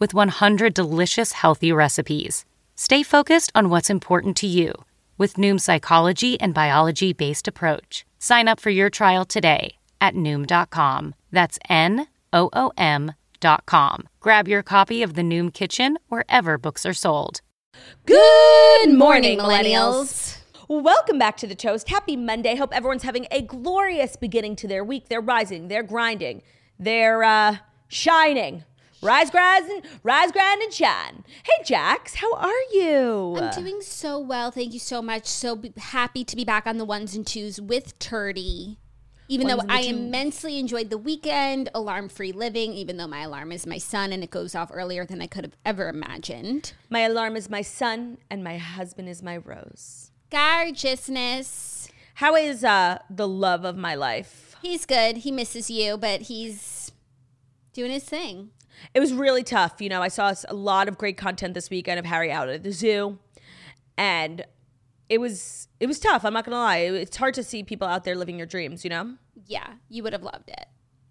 with 100 delicious healthy recipes. Stay focused on what's important to you with Noom's psychology and biology based approach. Sign up for your trial today at Noom.com. That's N O O M.com. Grab your copy of The Noom Kitchen wherever books are sold. Good morning, millennials. Welcome back to the Toast. Happy Monday. Hope everyone's having a glorious beginning to their week. They're rising, they're grinding, they're uh, shining. Rise, grind, and rise, grind, and shine. Hey, Jax, how are you? I'm doing so well. Thank you so much. So happy to be back on the ones and twos with Turdy. Even Ones though I immensely enjoyed the weekend, alarm free living, even though my alarm is my son and it goes off earlier than I could have ever imagined. My alarm is my son, and my husband is my rose. Gorgeousness. How is uh, the love of my life? He's good. He misses you, but he's doing his thing. It was really tough. You know, I saw a lot of great content this weekend of Harry out at the zoo, and it was it was tough. I'm not gonna lie. It's hard to see people out there living your dreams. You know. Yeah, you would have loved it.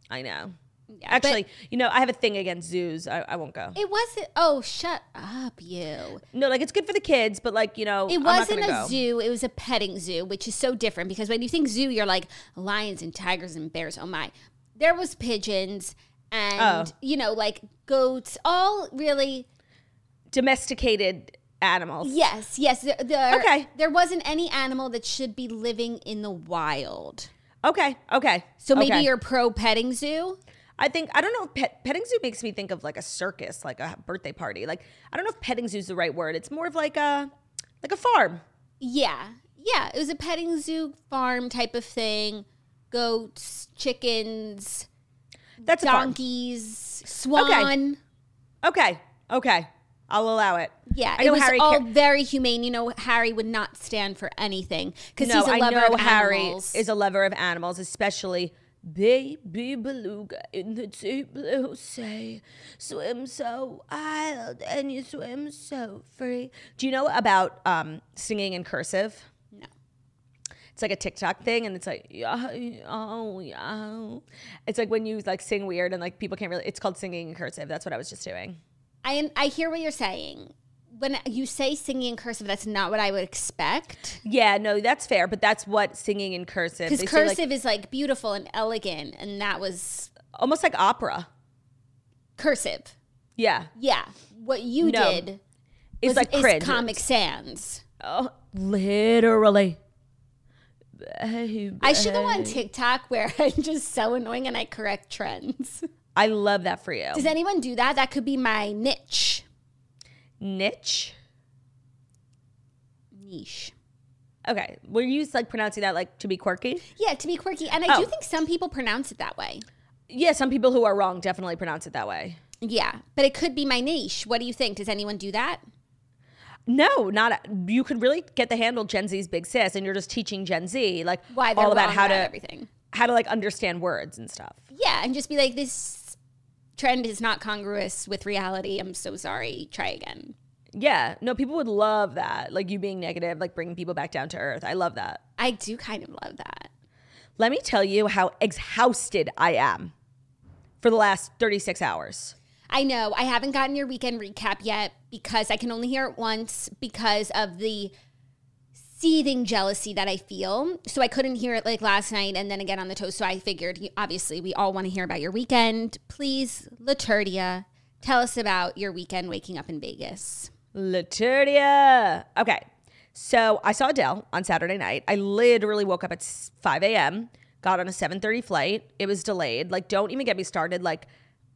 I know. Yeah, Actually, you know, I have a thing against zoos. I, I won't go. it wasn't. Oh, shut up, you. No, like it's good for the kids, but like you know, It wasn't a go. zoo. It was a petting zoo, which is so different because when you think zoo, you're like lions and tigers and bears. Oh my! There was pigeons and Oh. you know like goats. All really Domesticated animals. yes, yes. There, there, Okay. There wasn't any animal that should be living in the wild. Okay. Okay. So maybe okay. you're pro petting zoo. I think I don't know. If pet, petting zoo makes me think of like a circus, like a birthday party. Like I don't know if petting zoo is the right word. It's more of like a like a farm. Yeah, yeah. It was a petting zoo farm type of thing. Goats, chickens, That's a donkeys, swan. Okay. Okay. I'll allow it. Yeah, I know it was Harry. all ca- very humane. You know, Harry would not stand for anything because no, he's a I lover know of Harry animals. is a lover of animals, especially baby beluga in the deep blue sea. Swim so wild and you swim so free. Do you know about um, singing in cursive? It's like a TikTok thing, and it's like yeah, oh yeah. It's like when you like sing weird and like people can't really. It's called singing in cursive. That's what I was just doing. I I hear what you're saying. When you say singing in cursive, that's not what I would expect. Yeah, no, that's fair, but that's what singing in cursive. Because say, like, cursive is like beautiful and elegant, and that was almost like opera. cursive. Yeah, Yeah, what you No. did was like is cringe. Comic Sans. Oh, literally. I should go on TikTok where I'm just so annoying and I correct trends. I love that for you. Does anyone do that? That could be my niche. Niche. Niche. Okay, were you like pronouncing that like to be quirky? Yeah, to be quirky. And I Oh. do think some people pronounce it that way. Yeah, some people who are wrong definitely pronounce it that way. Yeah, but it could be my niche. What do you think? Does anyone do that? No, not you could really get the handle Gen Z's big sis, and you're just teaching Gen Z like Why all about how to everything. how to like understand words and stuff. Yeah, and just be like, this trend is not congruous with reality. I'm so sorry. Try again. Yeah, no, people would love that, like you being negative, like bringing people back down to earth. I love that. I do kind of love that. Let me tell you how exhausted I am for the last 36 hours. I know. I haven't gotten your weekend recap yet because I can only hear it once because of the seething jealousy that I feel. So I couldn't hear it like last night and then again on the toast. So I figured, obviously, we all want to hear about your weekend. Please, Laturdia, tell us about your weekend waking up in Vegas. Laturdia. Okay. So I saw Adele on Saturday night. I literally woke up at 5 a.m., got on a 7.30 flight. It was delayed. Like, don't even get me started. Like,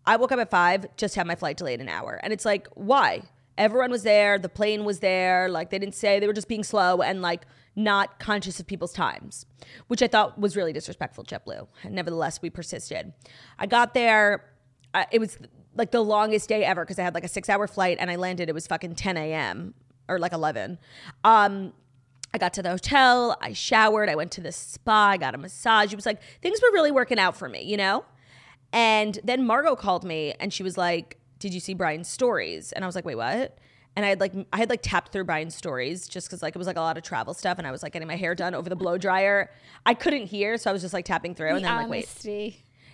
I woke up at 5, just had my flight delayed an hour. And it's like, why? Everyone was there. The plane was there. Like, they didn't say they were just being slow and like not conscious of people's times, which I thought was really disrespectful, JetBlue. Nevertheless, we persisted. I got there. Uh, it was like the longest day ever because I had like a six hour flight and I landed. It was fucking 10 a.m. or like 11. Um, I got to the hotel. I showered. I went to the spa. I got a massage. It was like things were really working out for me, you know? And then Margot called me and she was like, Did you see Brian's stories? And I was like, Wait, what? And I had like I had like tapped through Brian's stories just because like it was like a lot of travel stuff and I was like getting my hair done over the blow dryer. I couldn't hear, so I was just like tapping through and then I'm like, wait.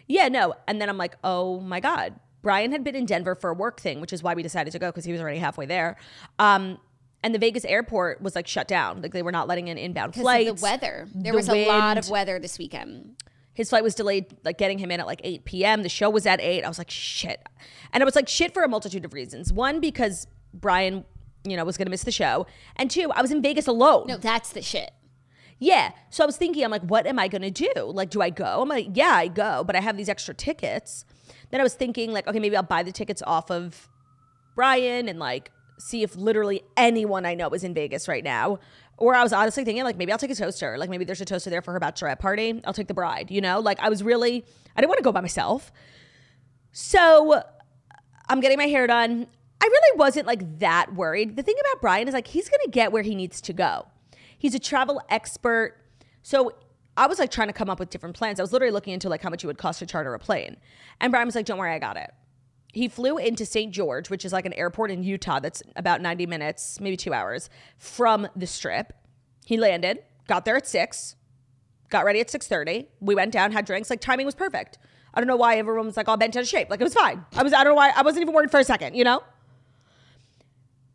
Yeah, no. And then I'm like, oh my God. Brian had been in Denver for a work thing, which is why we decided to go because he was already halfway there. Um, and the Vegas airport was like shut down. Like they were not letting in inbound Because flights. of the weather. There the was a lot of weather this weekend. His flight was delayed, like getting him in at like 8 p.m. The show was at 8. I was like, shit. And I was like, shit for a multitude of reasons. One, because Brian, you know, was going to miss the show. And two, I was in Vegas alone. No, that's the shit. Yeah. So I was thinking, I'm like, what am I going to do? Like, do I go? I'm like, yeah, I go, but I have these extra tickets. Then I was thinking, like, okay, maybe I'll buy the tickets off of Brian and like see if literally anyone I know is in Vegas right now. Or I was honestly thinking, like, maybe I'll take a toaster. Like, maybe there's a toaster there for her bachelorette party. I'll take the bride, you know? Like, I was really, I didn't want to go by myself. So I'm getting my hair done. I really wasn't like that worried. The thing about Brian is like he's going to get where he needs to go. He's a travel expert. So I was like trying to come up with different plans. I was literally looking into like how much it would cost to charter a plane. And Brian was like, "Don't worry, I got it." He flew into St. George, which is like an airport in Utah that's about 90 minutes, maybe 2 hours from the strip. He landed, got there at 6, got ready at 6:30. We went down, had drinks. Like timing was perfect. I don't know why everyone was like all bent out of shape. Like it was fine. I was I don't know why I wasn't even worried for a second, you know?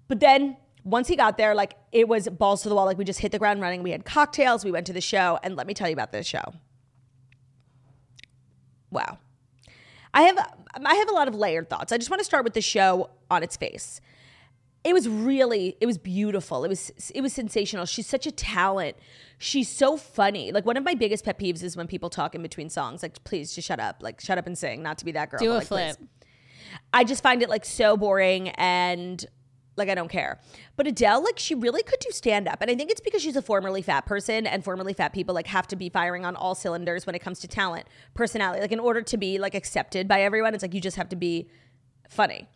But then once he got there, like it was balls to the wall. Like we just hit the ground running. We had cocktails. We went to the show, and let me tell you about this show. Wow, I have I have a lot of layered thoughts. I just want to start with the show on its face. It was really, it was beautiful. It was, it was sensational. She's such a talent. She's so funny. Like one of my biggest pet peeves is when people talk in between songs. Like, please just shut up. Like, shut up and sing. Not to be that girl. Do a like, flip. please. I just find it like so boring and like I don't care. But Adele, like she really could do stand up. And I think it's because she's a formerly fat person and formerly fat people like have to be firing on all cylinders when it comes to talent, personality. Like in order to be like accepted by everyone, it's like you just have to be funny.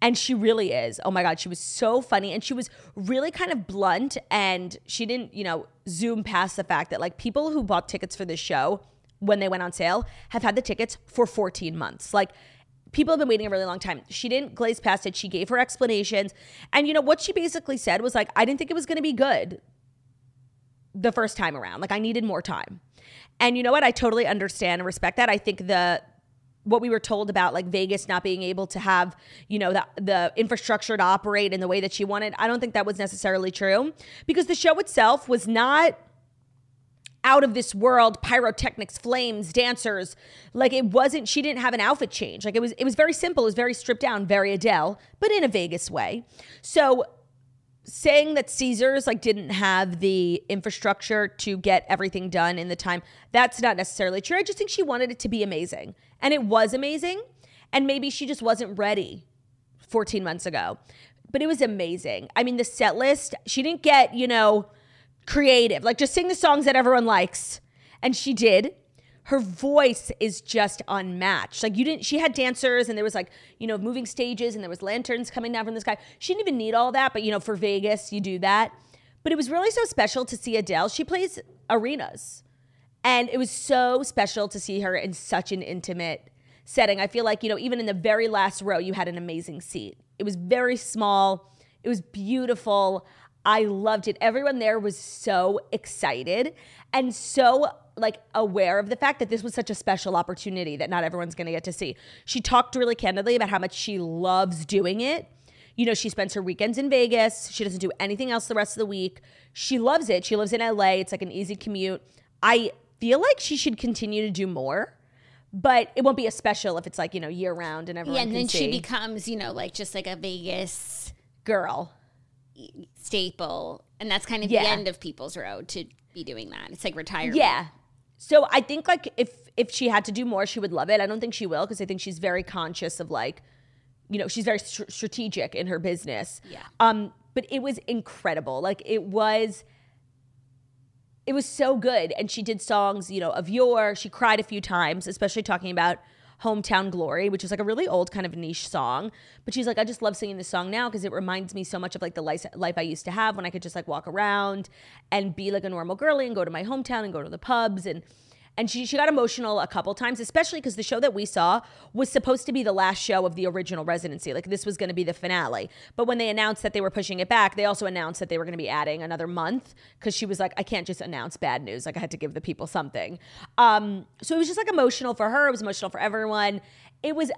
And she really is. Oh my God, she was so funny. And she was really kind of blunt and she didn't, you know, zoom past the fact that like people who bought tickets for this show when they went on sale have had the tickets for 14 months. Like people have been waiting a really long time. She didn't glaze past it. She gave her explanations. And you know what she basically said was like, I didn't think it was going to be good the first time around. Like I needed more time. And you know what? I totally understand and respect that. I think the what we were told about like Vegas not being able to have, you know, the the infrastructure to operate in the way that she wanted, I don't think that was necessarily true because the show itself was not out of this world pyrotechnics flames dancers. Like it wasn't she didn't have an outfit change. Like it was it was very simple. It was very stripped down very adele but in a vegas way. So saying that caesars like didn't have the infrastructure to get everything done in the time that's not necessarily true. I just think she wanted it to be amazing. And it was amazing. And maybe she just wasn't ready 14 months ago. But it was amazing. I mean the set list she didn't get you know creative. Like just sing the songs that everyone likes. And she did. Her voice is just unmatched. Like you didn't she had dancers and there was like, you know, moving stages and there was lanterns coming down from the sky. She didn't even need all that, but you know, for Vegas, you do that. But it was really so special to see Adele. She plays arenas. And it was so special to see her in such an intimate setting. I feel like, you know, even in the very last row, you had an amazing seat. It was very small. It was beautiful. I loved it. Everyone there was so excited and so like aware of the fact that this was such a special opportunity that not everyone's going to get to see. She talked really candidly about how much she loves doing it. You know, she spends her weekends in Vegas. She doesn't do anything else the rest of the week. She loves it. She lives in LA. It's like an easy commute. I feel like she should continue to do more, but it won't be as special if it's like, you know, year round and everyone Yeah, and then see. she becomes, you know, like just like a Vegas. girl. Staple, and that's kind of Yeah. the end of people's road to be doing that. It's like retirement. Yeah. So I think like if if she had to do more, she would love it. I don't think she will because I think she's very conscious of like, you know, she's very str- strategic in her business. Yeah. Um, but it was incredible. Like it was. It was so good, and she did songs, you know, of yore. She cried a few times, especially talking about hometown glory, which is like a really old kind of niche song. But she's like, I just love singing this song now because it reminds me so much of like the life, life I used to have when I could just like walk around and be like a normal girly and go to my hometown and go to the pubs and and she she got emotional a couple times, especially because the show that we saw was supposed to be the last show of the original residency. Like this was going to be the finale. But when they announced that they were pushing it back, they also announced that they were going to be adding another month because she was like, I can't just announce bad news. Like I had to give the people something. Um, so it was just like emotional for her. It was emotional for everyone. It was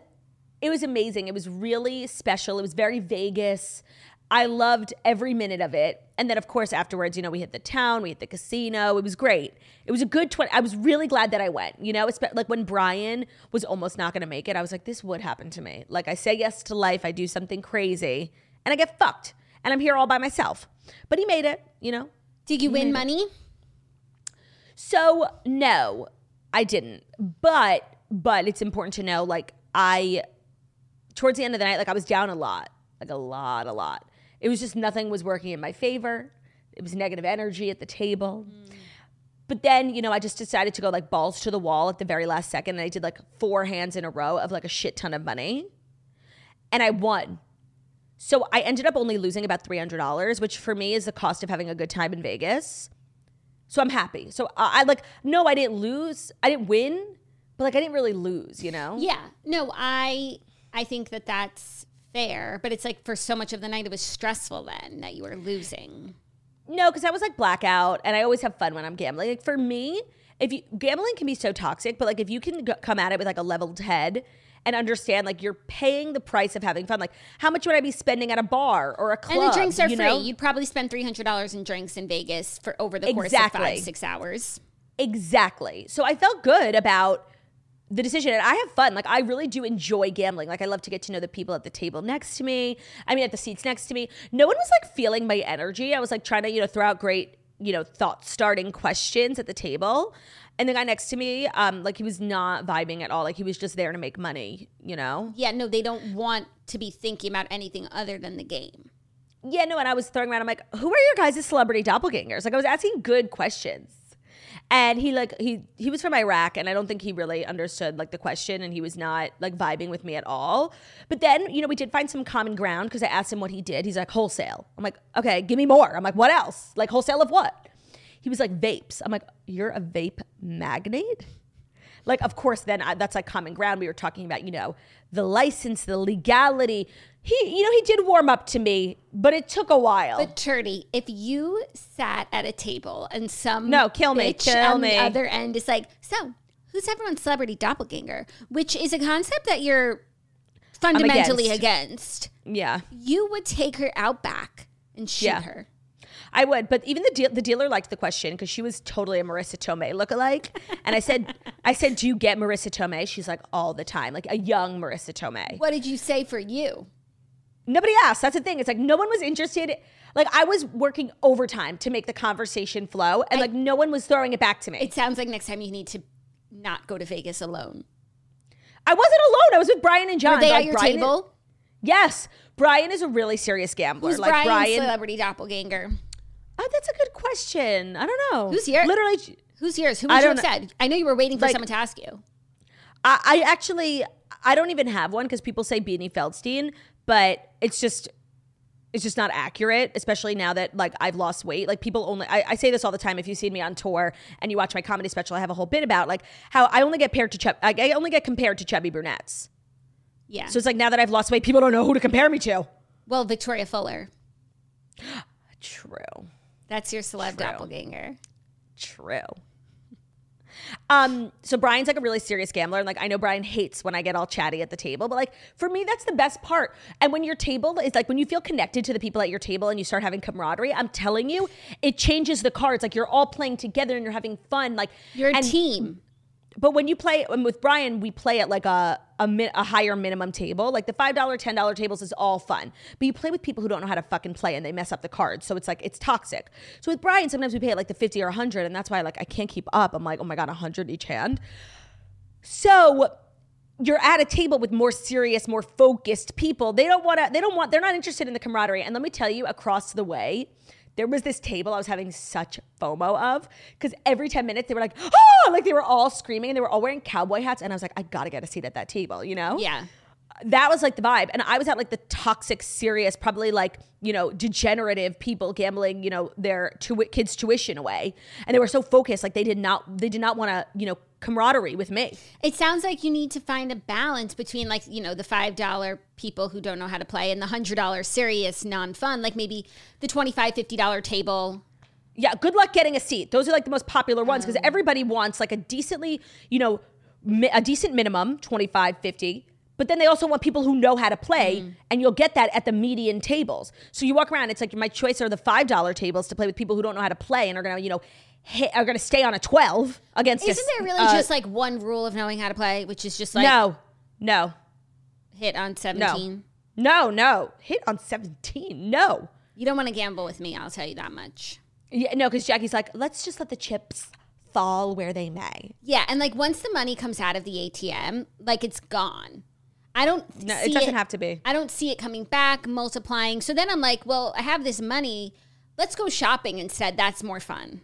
it was amazing. It was really special. It was very Vegas. I loved every minute of it. And then, of course, afterwards, you know, we hit the town, we hit the casino. It was great. It was a good 20. I was really glad that I went, you know, espe- like when Brian was almost not going to make it, I was like, this would happen to me. Like, I say yes to life, I do something crazy, and I get fucked. And I'm here all by myself. But he made it, you know. Did you win money? So no, I didn't. But but it's important to know like I towards the end of the night like I was down a lot, like a lot, a lot. It was just nothing was working in my favor. It was negative energy at the table. But then, you know, I just decided to go like balls to the wall at the very last second and I did like four hands in a row of like a shit ton of money. And I won. So I ended up only losing about $300, which for me is the cost of having a good time in Vegas. So I'm happy. So I, I like no, I didn't lose. I didn't win, but like I didn't really lose, you know? Yeah. No, I I think that that's fair, but it's like for so much of the night it was stressful then that you were losing. No, because I was like blackout, and I always have fun when I'm gambling. Like for me, if you gambling can be so toxic, but like if you can go, come at it with like a leveled head and understand like you're paying the price of having fun. Like how much would I be spending at a bar or a club? and the drinks are you free. know? You'd probably spend three hundred dollars in drinks in Vegas for over the course of five, six hours. Exactly. So I felt good about the decision and I have fun. Like I really do enjoy gambling. Like I love to get to know the people at the table next to me. I mean at the seats next to me. No one was like feeling my energy. I was like trying to, you know, throw out great, you know, thought starting questions at the table. And the guy next to me, um, like he was not vibing at all. Like he was just there to make money, you know? Yeah, no, they don't want to be thinking about anything other than the game. Yeah, no, and I was throwing around, I'm like, who are your guys' celebrity doppelgangers? Like I was asking good questions. And he like he he was from Iraq and I don't think he really understood like the question and he was not like vibing with me at all. But then, you know, we did find some common ground because I asked him what he did. He's like, wholesale. I'm like, okay, give me more. I'm like, what else? Like wholesale of what? He was like, vapes. I'm like, you're a vape magnate? Like, of course, then I, that's like common ground. We were talking about, you know, the license, the legality. He, you know, he did warm up to me, but it took a while. But Turdy, if you sat at a table and some No, kill me, kill on me. the other end is like, so who's everyone's celebrity doppelganger? Which is a concept that you're fundamentally against. yeah. You would take her out back and shoot Yeah. her. I would, but even the deal, the dealer liked the question because she was totally a Marisa Tomei lookalike. And I said, I said, do you get Marisa Tomei? She's like all the time, like a young Marisa Tomei. What did you say for you? Nobody asked. That's the thing. It's like no one was interested. Like I was working overtime to make the conversation flow, and like no one was throwing it back to me. It sounds like next time you need to not go to Vegas alone. I wasn't alone. I was with Brian and John. Were they Like, at your Brian- table? Yes, Brian is a really serious gambler. Who's like Brian's Brian. celebrity doppelganger? oh, that's a good question. I don't know. Who's your- Literally, Who's yours? Who I was you know. I know you were waiting for Like- someone to ask you. I, I actually I don't even have one because people say Beanie Feldstein, but it's just it's just not accurate, especially now that like I've lost weight. Like people only I, I say this all the time. If you've seen me on tour and you watch my comedy special, I have a whole bit about like how I only get paired to chub I, I only get compared to chubby brunettes. Yeah. So it's like now that I've lost weight, people don't know who to compare me to. well, Victoria Fuller. True. That's your celeb True. doppelganger. True. Um, so Brian's like a really serious gambler, and like I know Brian hates when I get all chatty at the table, but like for me, that's the best part. And when your table is like when you feel connected to the people at your table and you start having camaraderie, I'm telling you, it changes the cards. Like you're all playing together and you're having fun. Like You're a team. But when you play and with Brian, we play at like a a, mi- a higher minimum table. Like the five dollar, ten dollar tables is all fun, but you play with people who don't know how to fucking play and they mess up the cards. So it's like it's toxic. So with Brian, sometimes we pay at like the fifty or hundred, and that's why like I can't keep up. I'm like, oh my god, hundred each hand. So you're at a table with more serious, more focused people. They don't want to. They don't want. They're not interested in the camaraderie. And let me tell you, across the way, there was this table I was having such FOMO of because every 10 minutes they were like, oh, like they were all screaming and they were all wearing cowboy hats. And I was like, I gotta get a seat at that table, you know? Yeah. That was like the vibe. And I was at like the toxic, serious, probably like, you know, degenerative people gambling, you know, their tu- kids' tuition away. And they were so focused, like they did not, they did not want to, you know, camaraderie with me. It sounds like you need to find a balance between like, you know, the $5 people who don't know how to play and the $100 serious non-fun, like maybe the $25, $50 table. Yeah, good luck getting a seat. Those are like the most popular ones because oh. everybody wants like a decently, you know, mi- a decent minimum, 25, 50. But then they also want people who know how to play, mm-hmm. and you'll get that at the median tables. So you walk around, it's like my choice are the $5 tables to play with people who don't know how to play and are gonna, you know, hit, are gonna stay on a 12 against Isn't a, there really uh, just like one rule of knowing how to play, which is just like no, no, hit on 17? no, no. Hit on 17. No. You don't want to gamble with me, I'll tell you that much. Yeah, no, because Jackie's like, let's just let the chips fall where they may. Yeah, and like once the money comes out of the ATM, like it's gone. I don't No, it doesn't have to be. I don't see it coming back, multiplying. So then I'm like, well, I have this money. Let's go shopping instead. That's more fun.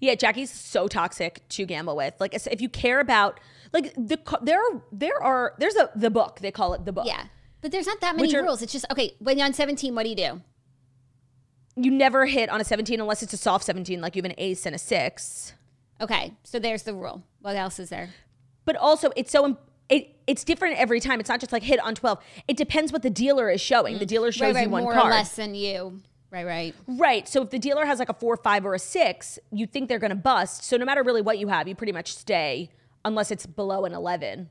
Yeah, Jackie's so toxic to gamble with. Like, if you care about, like, the there are there are there's a the book they call it the book. Yeah. But there's not that many are- rules. It's just okay, when you're on 17, what do you do? you never hit on a 17 unless it's a soft 17, like you have an ace and a six. Okay, so there's the rule. What else is there? But also, it's so it it's different every time. It's not just like hit on 12. It depends what the dealer is showing. The dealer shows Mm. right, right, you one more card. or less than you. Right, right. Right. So if the dealer has like a four, five, or a six, you think they're going to bust. So no matter really what you have, you pretty much stay unless it's below an 11.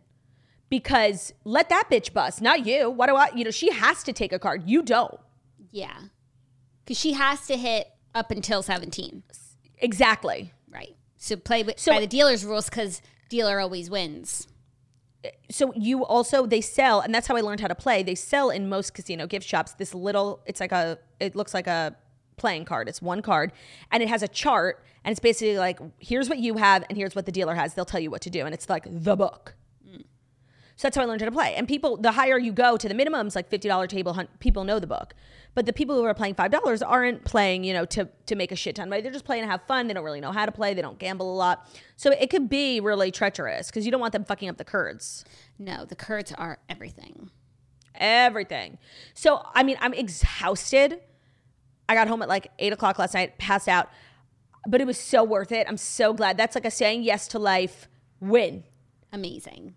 Because let that bitch bust, not you. What do I, you know, she has to take a card. You don't. Yeah. Because she has to hit up until 17. Exactly. Right. So play with, So- by the dealer's rules because dealer always wins. So you also, they sell, and that's how I learned how to play. They sell in most casino gift shops this little, it's like a, it looks like a playing card. It's one card and it has a chart and it's basically like, here's what you have and here's what the dealer has. They'll tell you what to do. And it's like the book. So that's how I learned how to play. And people, the higher you go to the minimums, like fifty dollar table, hun- people know the book. But the people who are playing five dollars aren't playing, you know, to to make a shit ton of money. They're just playing to have fun. They don't really know how to play. They don't gamble a lot. So it could be really treacherous because you don't want them fucking up the curds, No, the curds are everything. everything. So I mean, I'm exhausted. I got home at like eight o'clock last night, passed out, but it was so worth it. I'm so glad. That's like a saying yes to life win. Amazing.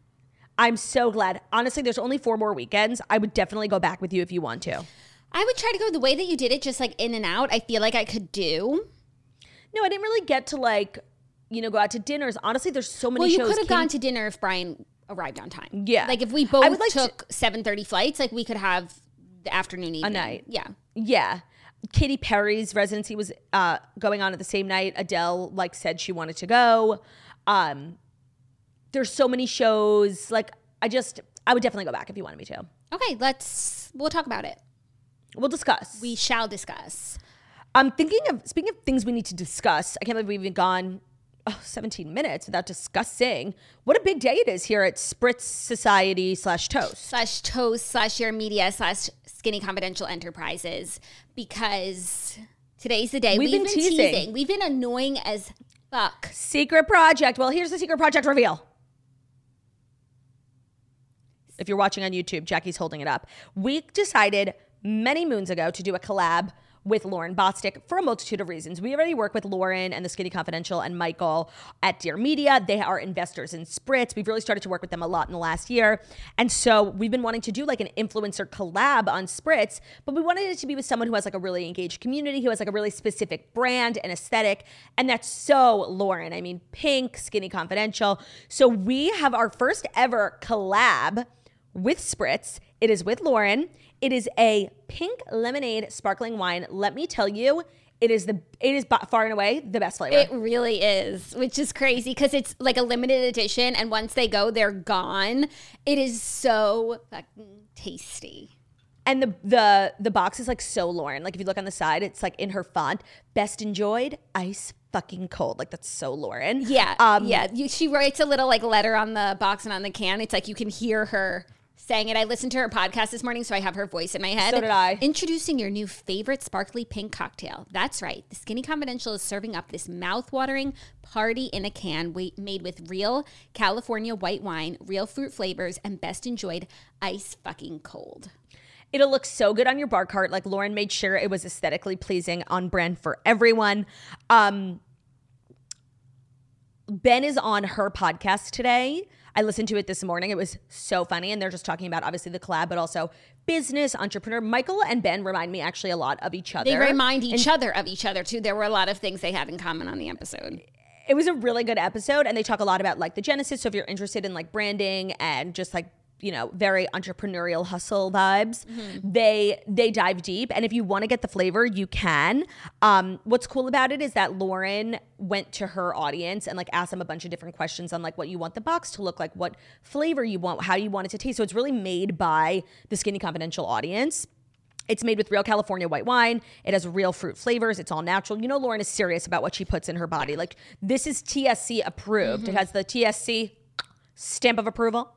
I'm so glad. Honestly, there's only four more weekends. I would definitely go back with you if you want to. I would try to go the way that you did it, just like in and out. I feel like I could do. No, I didn't really get to like, you know, go out to dinners. Honestly, there's so many Well, you could have gone to dinner if Brian arrived on time. Yeah. Like if we I both would like to- took seven thirty flights, like we could have the afternoon evening. night. Yeah. Yeah. Katy Perry's residency was uh, going on at the same night. Adele like said she wanted to go. Um, there's so many shows. Like I just, I would definitely go back if you wanted me to. Okay, let's we'll talk about it. We'll discuss. We shall discuss. I'm thinking of speaking of things we need to discuss. I can't believe we've even gone oh, 17 minutes without discussing what a big day it is here at Spritz Society slash Toast. Slash toast slash Dear Media slash skinny confidential enterprises because today's the day. We've been teasing. We've been annoying as fuck. Secret project. Well, here's the secret project reveal. If you're watching on YouTube, Jackie's holding it up. We decided many moons ago to do a collab with Lauryn Bosstick for a multitude of reasons. We already work with Lauren and the Skinny Confidential and Michael at Dear Media. They are investors in Spritz. We've really started to work with them a lot in the last year. And so we've been wanting to do like an influencer collab on Spritz, but we wanted it to be with someone who has like a really engaged community, who has like a really specific brand and aesthetic. And that's so Lauren. I mean, Pink, Skinny Confidential. So we have our first ever collab with Spritz. It is with Lauren. It is a pink lemonade sparkling wine. Let me tell you, It is the it is far and away the best flavor. It really is, which is crazy because it's like a limited edition, and once they go, they're gone. It is so fucking tasty. and the the the box is like so Lauren. Like if you look on the side, it's like in her font, best enjoyed, ice fucking cold. Like that's so Lauren. Yeah, Um, yeah. You, she writes a little like letter on the box and on the can. It's like you can hear her saying it. I listened to her podcast this morning, so I have her voice in my head. So did I. Introducing your new favorite sparkly pink cocktail. That's right. The Skinny Confidential is serving up this mouth-watering party in a can made with real California white wine, real fruit flavors, and best enjoyed ice fucking cold. It'll look so good on your bar cart. Like Lauren made sure it was aesthetically pleasing on brand for everyone. Um, ben is on her podcast today. I listened to it this morning. It was so funny. And they're just talking about obviously the collab, but also business, entrepreneur. Michael and Ben remind me actually a lot of each other. They remind each other of each other too. There were a lot of things they had in common on the episode. it was a really good episode and they talk a lot about like the genesis so if you're interested in like branding and just like you know very entrepreneurial hustle vibes they they dive deep and if you want to get the flavor you can um what's cool about it is that lauren went to her audience and like asked them a bunch of different questions on like what you want the box to look like what flavor you want how you want it to taste so it's really made by the skinny confidential audience it's made with real California white wine. It has real fruit flavors. It's all natural. You know, Lauren is serious about what she puts in her body. Like, this is TSC approved. It has the TSC stamp of approval.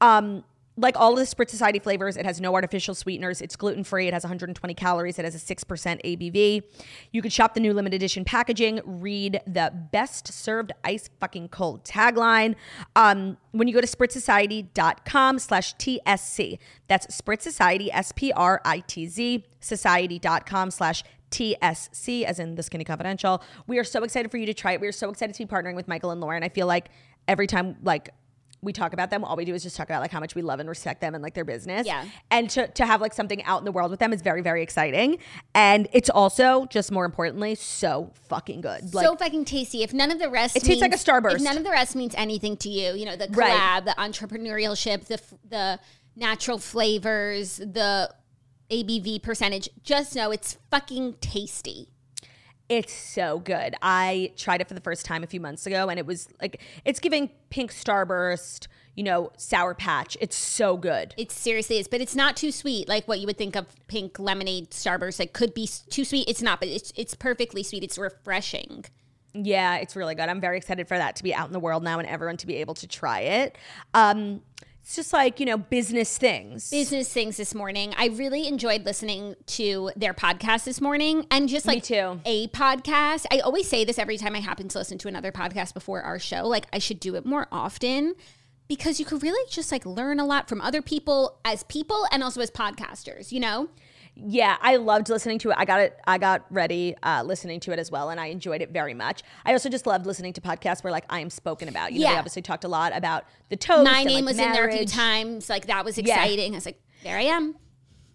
Um, like all the Spritz Society flavors, it has no artificial sweeteners. It's gluten free. It has 120 calories. It has a 6% ABV. You can shop the new limited edition packaging, read the best served ice fucking cold tagline. Um, when you go to spritzsociety.com slash TSC, that's Spritz Society, S P R I T Z, society.com slash TSC, as in the Skinny Confidential. We are so excited for you to try it. We are so excited to be partnering with Michael and Lauren. I feel like every time, like, we talk about them, all we do is just talk about like how much we love and respect them and like their business. Yeah. And to, to have like something out in the world with them is very, very exciting. And it's also, just more importantly, so fucking good. Like, so fucking tasty. If none of the rest, It tastes like a Starburst. If none of the rest means anything to you, you know the collab, Right. the entrepreneurship, the the natural flavors, the ABV percentage, just know it's fucking tasty. It's so good. I tried it for the first time a few months ago and it was like it's giving pink starburst, you know, sour patch. It's so good. It seriously is, but it's not too sweet like what you would think of pink lemonade Starburst. It could be too sweet. It's not, but it's it's perfectly sweet. It's refreshing. Yeah, it's really good. I'm very excited for that to be out in the world now and everyone to be able to try it. Um it's just like, you know, business things. business things this morning. I really enjoyed listening to their podcast this morning and just like a podcast. I always say this every time I happen to listen to another podcast before our show. Like I should do it more often because you could really just like learn a lot from other people as people and also as podcasters, you know? Yeah, I loved listening to it. I got it. I got ready uh, listening to it as well, and I enjoyed it very much. I also just loved listening to podcasts where like I am spoken about. You know, Yeah. they obviously talked a lot about the toast. My and, name like, was in there a few times. Like that was exciting. I was like, there I am.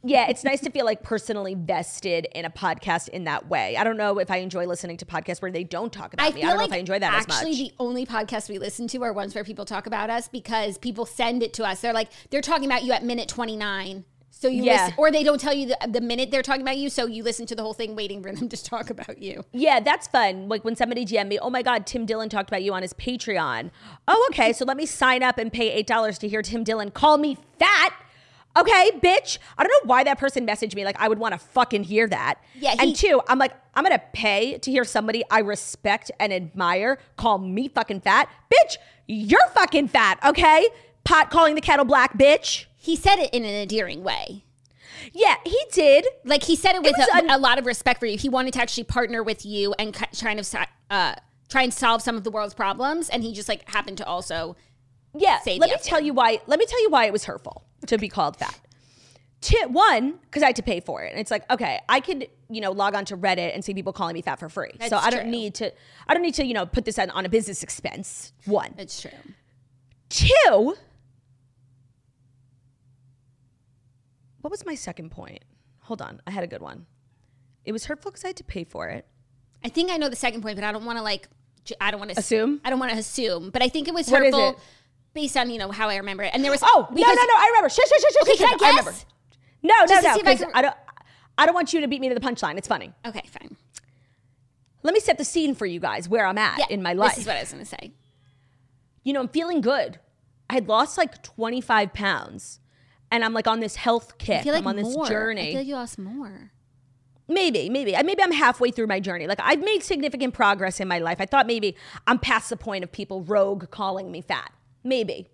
Yeah, it's nice to feel like personally vested in a podcast in that way. I don't know if I enjoy listening to podcasts where they don't talk about I me. I don't like know if I enjoy that as actually the only podcasts we listen to are ones where people talk about us because people send it to us. They're like they're talking about you at minute twenty nine. So you Yeah. listen, or they don't tell you the, the minute they're talking about you, so you listen to the whole thing, waiting for them to talk about you. Yeah, that's fun. Like when somebody DM me, oh my God, Tim Dillon talked about you on his Patreon. Oh, okay. So let me sign up and pay $8 to hear Tim Dillon call me fat. Okay, bitch. I don't know why that person messaged me. Like, I would want to fucking hear that. Yeah, he- and two, I'm like, I'm going to pay to hear somebody I respect and admire call me fucking fat. Bitch, you're fucking fat, okay? Pot calling the kettle black, bitch. He said it in an endearing way. Yeah, he did. Like he said it with was a, un- a lot of respect for you. He wanted to actually partner with you and ki- trying to si- uh, try and solve some of the world's problems, and he just like happened to also. Yeah, let me tell you why. Let me tell you why it was hurtful to be called fat. Two, one, because I had to pay for it, and it's like, okay, I could, you know, log on to Reddit and see people calling me fat for free. so I don't true. need to. I don't need to, you know, put this on, on a business expense. One, It's true. two. What was my second point? Hold on, I had a good one. It was hurtful because I had to pay for it. I think I know the second point, but I don't want to like. I don't want to Assume? I don't want to assume, but I think it was What hurtful it? based on you know how I remember it. And there was Oh no, no, no! I remember. Shh, shh, shh, shh, Okay, shh, can shh, I remember. guess? No, no, Just no. see if can- I don't. I don't want you to beat me to the punchline. It's funny. Okay, fine. let me set the scene for you guys where I'm at in my life. This is what I was gonna say. you know, I'm feeling good. I had lost like 25 pounds and I'm like on this health kick. I feel like I'm on this journey. I feel like you lost more. maybe, maybe. Maybe I'm halfway through my journey. Like I've made significant progress in my life. I thought maybe I'm past the point of people rogue calling me fat. Maybe.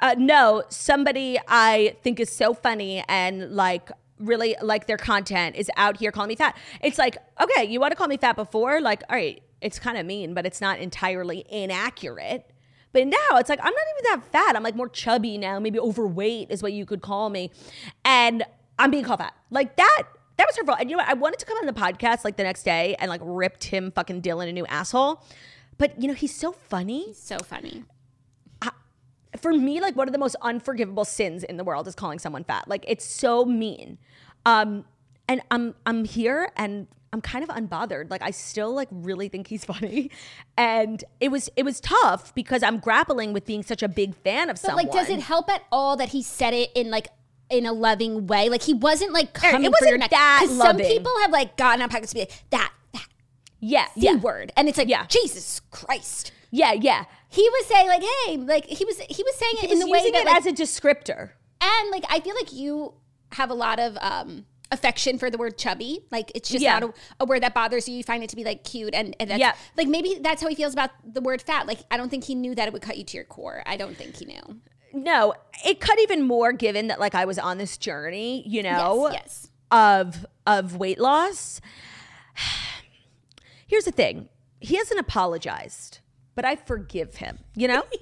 Uh, no, somebody I think is so funny and like really like their content is out here calling me fat. It's like, okay, you want to call me fat before? Like, all right, it's kind of mean, but it's not entirely inaccurate. But now it's like, I'm not even that fat. I'm like more chubby now, maybe overweight is what you could call me. And I'm being called fat. Like that, that was hurtful. And you know what? I wanted to come on the podcast like the next day and like rip Tim fucking Dillon a new asshole. But you know, he's so funny So funny. for me, like one of the most unforgivable sins in the world is calling someone fat. Like it's so mean. Um, and I'm I'm here and I'm kind of unbothered. Like I still like really think he's funny. And it was it was tough because I'm grappling with being such a big fan of But someone. like, does it help at all that he said it in like in a loving way? Like he wasn't like coming it for your wasn't neck. that some people have like gotten on podcasts to be like that that Yeah, C yeah. word, and it's like Yeah. Jesus Christ. Yeah, yeah. He was saying like, hey, like he was he was saying it He in the way that it like, as a descriptor. and like I feel like you have a lot of um affection for the word chubby. Like it's just Yeah. not a, a word that bothers you. You find it to be like cute and, and that's, Yeah. like maybe that's how he feels about the word fat. Like I don't think he knew that it would cut you to your core. I don't think he knew. No, it cut even more given that like I was on this journey, you know. Yes, yes. of of weight loss. Here's the thing. He hasn't apologized, but I forgive him, you know?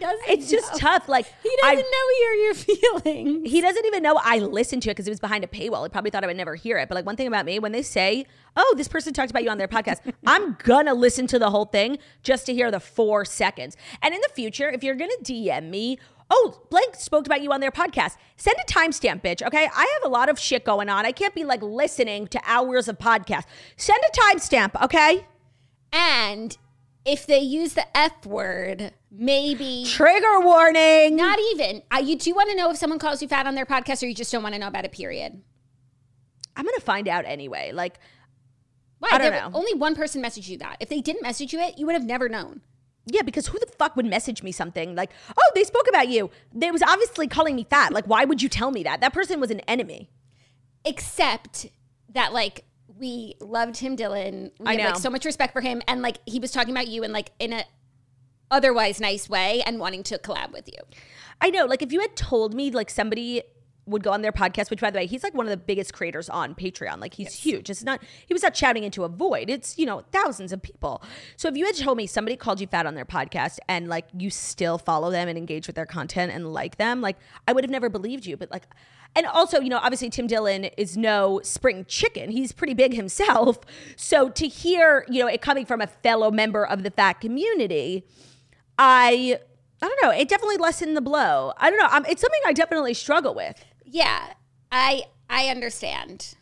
Doesn't it's just know. tough like He doesn't I- know you're your feelings. he doesn't even know I listened to it because it was behind a paywall. He probably thought I would never hear it. But like one thing about me, when they say, "Oh, this person talked about you on their podcast," I'm gonna listen to the whole thing just to hear the four seconds. And in the future, if you're gonna DM me, "Oh, blank spoke about you on their podcast," send a timestamp, bitch. Okay, I have a lot of shit going on. I can't be like listening to hours of podcast. Send a timestamp, okay? And if they use the F word, maybe Trigger warning. not even. Uh, you do want to know if someone calls you fat on their podcast, or you just don't want to know about it. Period. I'm gonna find out anyway. Like. Why? I don't There- know. Only one person messaged you that. If they didn't message you it, you would have never known. Yeah, because who the fuck would message me something like, "Oh, they spoke about you." They was obviously calling me fat. Like, why would you tell me that? That person was an enemy. Except that like we loved him, Dillon. We I have like so much respect for him, and like he was talking about you in like in a otherwise nice way and wanting to collab with you. I know. Like, if you had told me like somebody would go on their podcast, which by the way, he's like one of the biggest creators on Patreon. Like, he's huge. It's not. He was not shouting into a void. It's you know thousands of people. So if you had told me somebody called you fat on their podcast and like you still follow them and engage with their content and like them, like I would have never believed you. But like. And also, you know, obviously Tim Dillon is no spring chicken. He's pretty big himself. So to hear, you know, it coming from a fellow member of the fat community, I I don't know. It definitely lessened the blow. I don't know. Um it's something I definitely struggle with. Yeah, I I understand.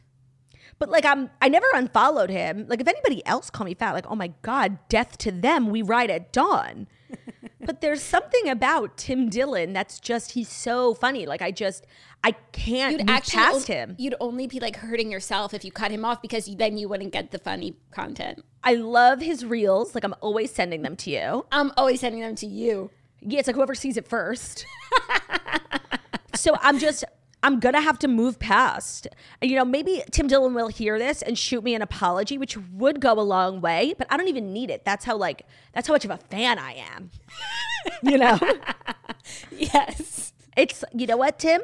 But like I'm I never unfollowed him. Like if anybody else called me fat, like, oh my God, death to them, we ride at dawn. But there's something about Tim Dillon that's just he's so funny. Like I just I can't You'd move actually past him. You'd only be like hurting yourself if you cut him off because then you wouldn't get the funny content. I love his reels. Like I'm always sending them to you. I'm always sending them to you. Yeah, it's like whoever sees it first. so I'm just I'm gonna have to move past. And, you know, maybe Tim Dillon will hear this and shoot me an apology, which would go a long way. But I don't even need it. That's how like that's how much of a fan I am. you know, Yes. it's you know what, Tim,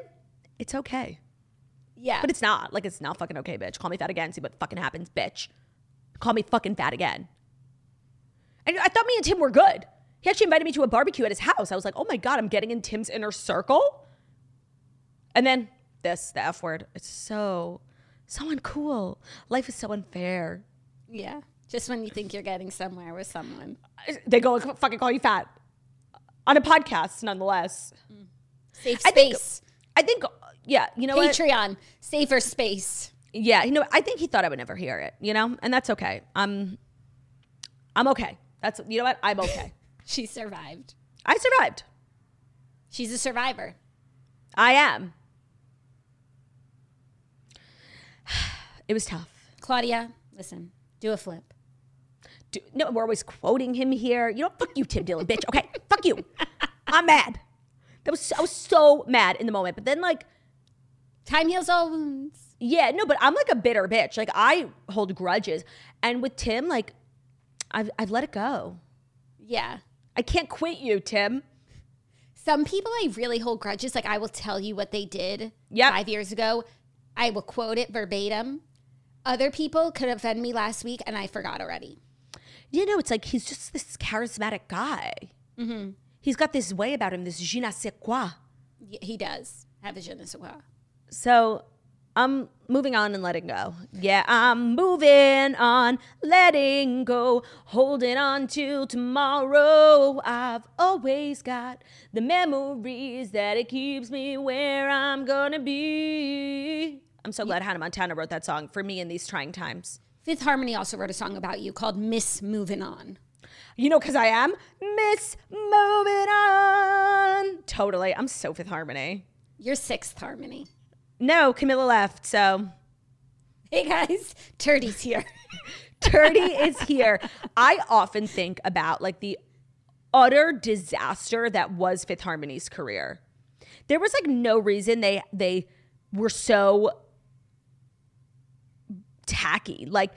it's okay, Yeah. but it's not. Like it's not fucking okay, bitch. Call me fat again. See what fucking happens, bitch. Call me fucking fat again. And I thought me and Tim were good. He actually invited me to a barbecue at his house. I was like, oh my God, I'm getting in Tim's inner circle. And then this, the F word. It's so, so uncool. Life is so unfair. yeah. Just when you think you're getting somewhere with someone. Uh, they go and fucking call you fat on a podcast, nonetheless. Mm. Safe I think- space. I think, uh, yeah, you know what? Patreon. Safer space. Yeah, you know, I think he thought I would never hear it, you know, and that's okay. I'm, I'm okay. That's, you know what? I'm okay. She survived. I survived. She's a survivor. I am. It was tough. Claudia, listen. Do a flip. Do, no, we're always quoting him here. You know, fuck you, Tim Dillon, bitch. Okay, fuck you. I'm mad. That was I was so mad in the moment. But then like, Time heals all wounds. yeah, no, but I'm like a bitter bitch. Like I hold grudges, and with Tim, like, I've I've let it go. Yeah. I can't quit you, Tim. Some people I really hold grudges. Like I will tell you what they did Yep. five years ago. I will quote it verbatim. Other people could offend me last week and I forgot already. You know, it's like he's just this charismatic guy. Mm-hmm. He's got this way about him, this je ne sais quoi. Y- He does have a je ne sais quoi. So I'm moving on and letting go. Yeah, I'm moving on, letting go, holding on to tomorrow. I've always got the memories that it keeps me where I'm gonna be. I'm so glad Hannah Montana wrote that song for me in these trying times. Fifth Harmony also wrote a song about you called Miss Moving On. You know, because I am Miss Moving On. Totally. I'm so Fifth Harmony. Your sixth harmony. No, Camila left, so Hey guys, Turdy's here. Turdy is here. I often think about like the utter disaster that was Fifth Harmony's career. There was like no reason they they were so tacky. Like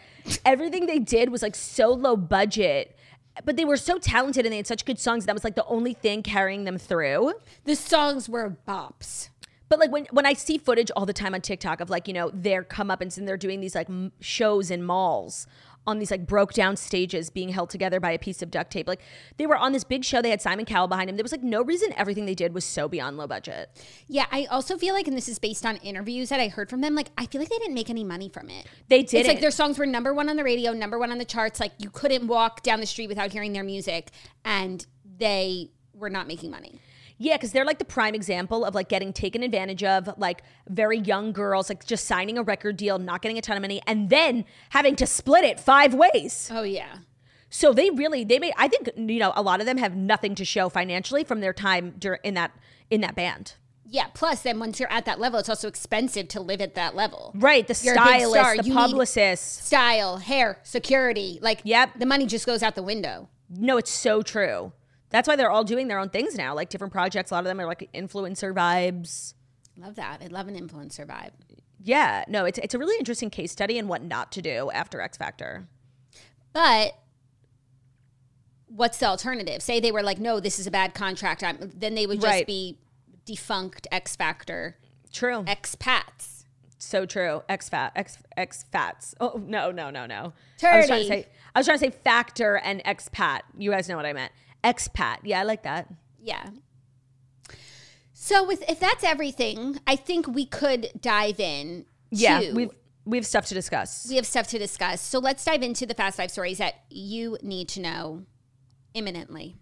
everything they did was like so low budget, but they were so talented and they had such good songs. That was like the only thing carrying them through. the songs were bops. But like when when I see footage all the time on TikTok of like you know their comeuppance and they're doing these like m- shows in malls on these like broke down stages being held together by a piece of duct tape. Like they were on this big show. They had Simon Cowell behind him. There was like no reason everything they did was so beyond low budget. Yeah, I also feel like, and this is based on interviews that I heard from them, like I feel like they didn't make any money from it. They did It's like their songs were number one on the radio, number one on the charts. Like you couldn't walk down the street without hearing their music, and they were not making money. Yeah, because they're like the prime example of like getting taken advantage of, like very young girls, like just signing a record deal, not getting a ton of money, and then having to split it five ways. Oh yeah. So they really they made. I think you know a lot of them have nothing to show financially from their time in that in that band. Yeah. Plus, then once you're at that level, it's also expensive to live at that level. Right, the You're stylist, star. the publicist. Style, hair, security, like Yep. the money just goes out the window. No, it's so true. That's why they're all doing their own things now, like different projects. A lot of them are like influencer vibes. Love that. I love an influencer vibe. Yeah, no, it's it's a really interesting case study in what not to do after X Factor. But what's the alternative? Say they were like, no, this is a bad contract. I'm, then they would just Right. be defunct X Factor True, expats. so true. X fat, X X fats. Oh no, no, no, no. I was trying to say I was trying to say factor and expat. You guys know what I meant. Expat. Yeah, I like that. Yeah. So with if that's everything, I think we could dive in. Yeah, to- we've we have stuff to discuss. we have stuff to discuss. So let's dive into the fast five stories that you need to know imminently.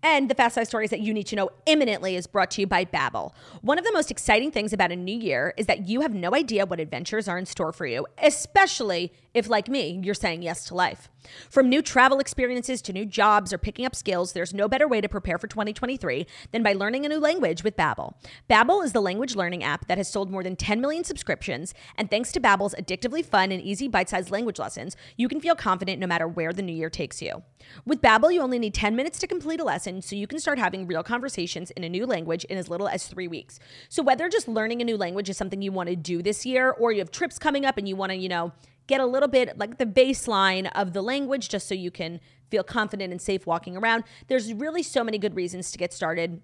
And the Fast Five Stories that you need to know imminently is brought to you by Babbel. One of the most exciting things about a new year is that you have no idea what adventures are in store for you, especially if, like me, you're saying yes to life. From new travel experiences to new jobs or picking up skills, there's no better way to prepare for 2023 than by learning a new language with Babbel. Babbel is the language learning app that has sold more than 10 million subscriptions, and thanks to Babbel's addictively fun and easy bite-sized language lessons, you can feel confident no matter where the new year takes you. With Babbel, you only need 10 minutes to complete a lesson, so you can start having real conversations in a new language in as little as 3 weeks. So whether just learning a new language is something you want to do this year or you have trips coming up and you want to, you know, get a little bit like the baseline of the language just so you can feel confident and safe walking around, there's really so many good reasons to get started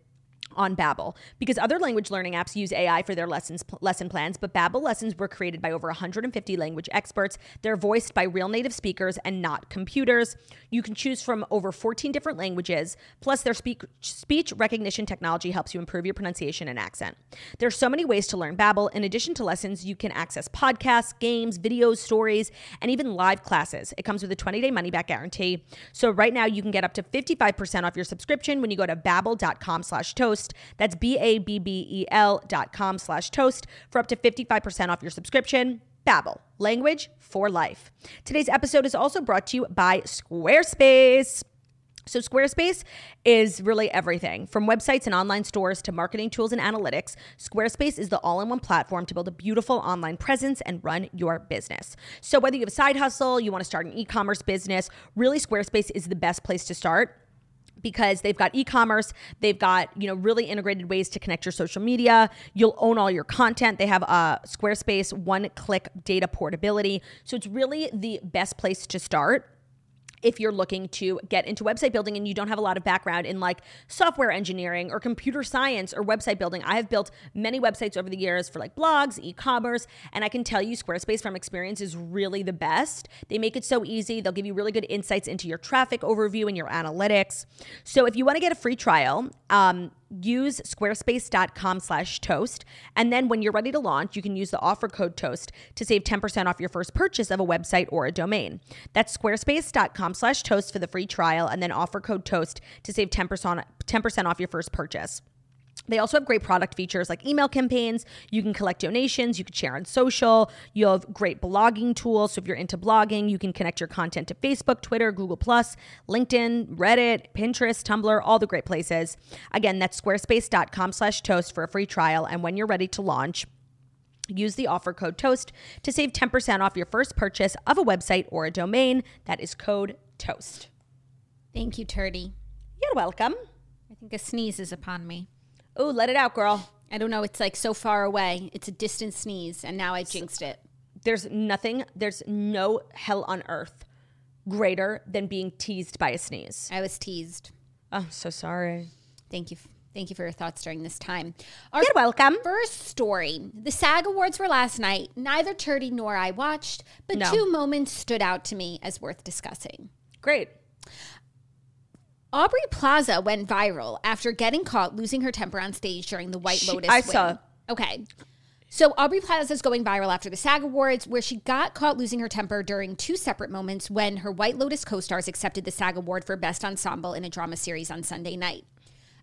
on Babbel because other language learning apps use AI for their lessons lesson plans, but Babbel lessons were created by over 150 language experts. They're voiced by real native speakers and not computers. You can choose from over 14 different languages. Plus, their speech recognition technology helps you improve your pronunciation and accent. There's so many ways to learn Babbel. In addition to lessons, you can access podcasts, games, videos, stories, and even live classes. It comes with a 20-day money-back guarantee. So right now, you can get up to 55% off your subscription when you go to babbel.com slash toast. That's B-A-B-B-E-L dot com slash toast for up to 55% off your subscription. Babbel, language for life. Today's episode is also brought to you by Squarespace. So, Squarespace is really everything from websites and online stores to marketing tools and analytics. Squarespace is the all in one platform to build a beautiful online presence and run your business. So, whether you have a side hustle, you want to start an e commerce business, really, Squarespace is the best place to start because they've got e-commerce they've got you know really integrated ways to connect your social media. You'll own all your content. They have a squarespace one click data portability. So it's really the best place to start if you're looking to get into website building and you don't have a lot of background in like software engineering or computer science or website building. I have built many websites over the years for like blogs, e commerce, and I can tell you Squarespace from experience is really the best. They make it so easy, they'll give you really good insights into your traffic overview and your analytics. So if you want to get a free trial, um, use squarespace.com slash toast. And then when you're ready to launch, you can use the offer code toast to save 10% off your first purchase of a website or a domain. That's squarespace.com slash toast for the free trial and then offer code toast to save 10%, 10% off your first purchase. They also have great product features like email campaigns. You can collect donations. You can share on social. You have great blogging tools. So if you're into blogging, you can connect your content to Facebook, Twitter, Google, Plus, LinkedIn, Reddit, Pinterest, Tumblr, all the great places. Again, that's squarespace.com slash toast for a free trial. And when you're ready to launch, Use the offer code TOAST to save 10% off your first purchase of a website or a domain. That is code TOAST. Thank you, Turdy. You're welcome. I think a sneeze is upon me. Oh, let it out, girl. I don't know. It's like so far away. It's a distant sneeze, and now I jinxed it. There's nothing, there's no hell on earth greater than being teased by a sneeze. I was teased. Oh, so sorry. Thank you. Thank you for your thoughts during this time. Our You're welcome. First story. The SAG Awards were last night. Neither Turdy nor I watched, but no. two moments stood out to me as worth discussing. Great. Aubrey Plaza went viral after getting caught losing her temper on stage during the White Lotus. I win. saw. Okay. So Aubrey Plaza is going viral after the SAG Awards, where she got caught losing her temper during two separate moments when her White Lotus co-stars accepted the SAG Award for Best Ensemble in a drama series on Sunday night.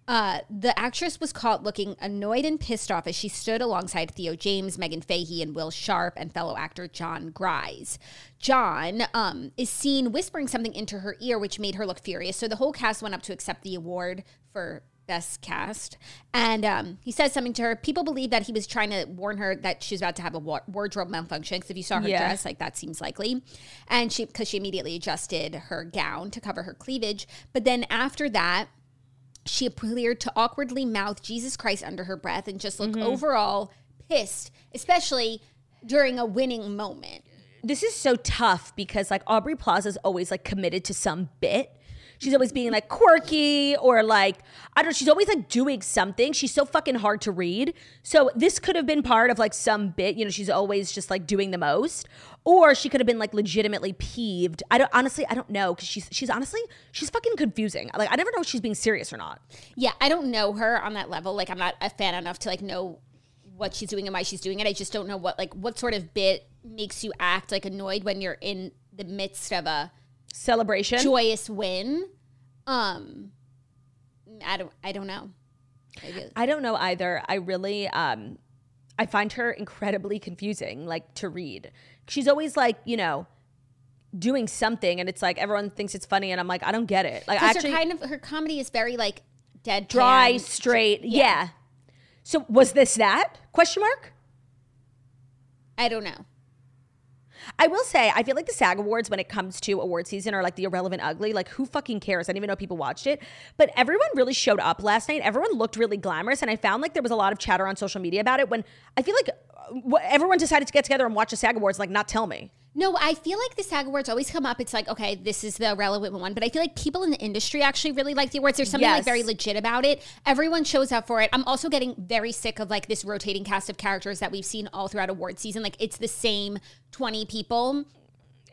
Uh, the actress was caught looking annoyed and pissed off as she stood alongside Theo James, Meghan Fahy, and Will Sharpe, and fellow actor Jon Gries. Jon um, is seen whispering something into her ear, which made her look furious. So the whole cast went up to accept the award for best cast. And um, he says something to her. People believe that he was trying to warn her that she's about to have a wa- wardrobe malfunction. Because if you saw her yeah. dress, like that seems likely. And she, because she immediately adjusted her gown to cover her cleavage. But then after that, she appeared to awkwardly mouth Jesus Christ under her breath and just look mm-hmm. overall pissed, especially during a winning moment. This is so tough because like Aubrey Plaza is always like committed to some bit. She's always being like quirky or like, I don't know, she's always like doing something. She's so fucking hard to read. So this could have been part of like some bit, you know, she's always just like doing the most. Or she could have been like legitimately peeved. I don't honestly, I don't know because she's she's honestly she's fucking confusing. Like I never know if she's being serious or not. Yeah, I don't know her on that level. Like I'm not a fan enough to like know what she's doing and why she's doing it. I just don't know what like what sort of bit makes you act like annoyed when you're in the midst of a celebration, joyous win. Um, I don't, I don't know. I don't know either. I really, um, I find her incredibly confusing, like to read. She's always like, you know, doing something, and it's like everyone thinks it's funny, and I'm like, I don't get it. Like, actually, her kind of her comedy is very like dead, dry, straight. Yeah. yeah. So was this that question mark? I don't know. I will say, I feel like the SAG Awards, when it comes to award season, are like the irrelevant ugly. Like, who fucking cares? I didn't even know people watched it. But everyone really showed up last night. Everyone looked really glamorous. And I found like there was a lot of chatter on social media about it when I feel like uh, everyone decided to get together and watch the SAG Awards, like, not tell me. No, I feel like the SAG Awards always come up. It's like, okay, this is the relevant one. But I feel like people in the industry actually really like the awards. There's something yes. like very legit about it. Everyone shows up for it. I'm also getting very sick of like this rotating cast of characters that we've seen all throughout award season. Like it's the same 20 people.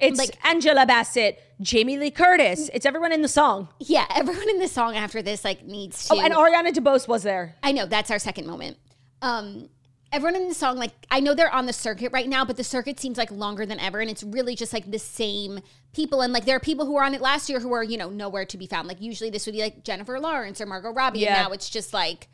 It's like Angela Bassett, Jamie Lee Curtis. It's everyone in the song. Yeah, everyone in the song after this like needs to. Oh, and Ariana DeBose was there. I know that's our second moment. Um, everyone in the song, like I know they're on the circuit right now, but the circuit seems like longer than ever, and it's really just like the same people. And like there are people who were on it last year who are you know nowhere to be found. Like usually this would be like Jennifer Lawrence or Margot Robbie, yeah. and now it's just like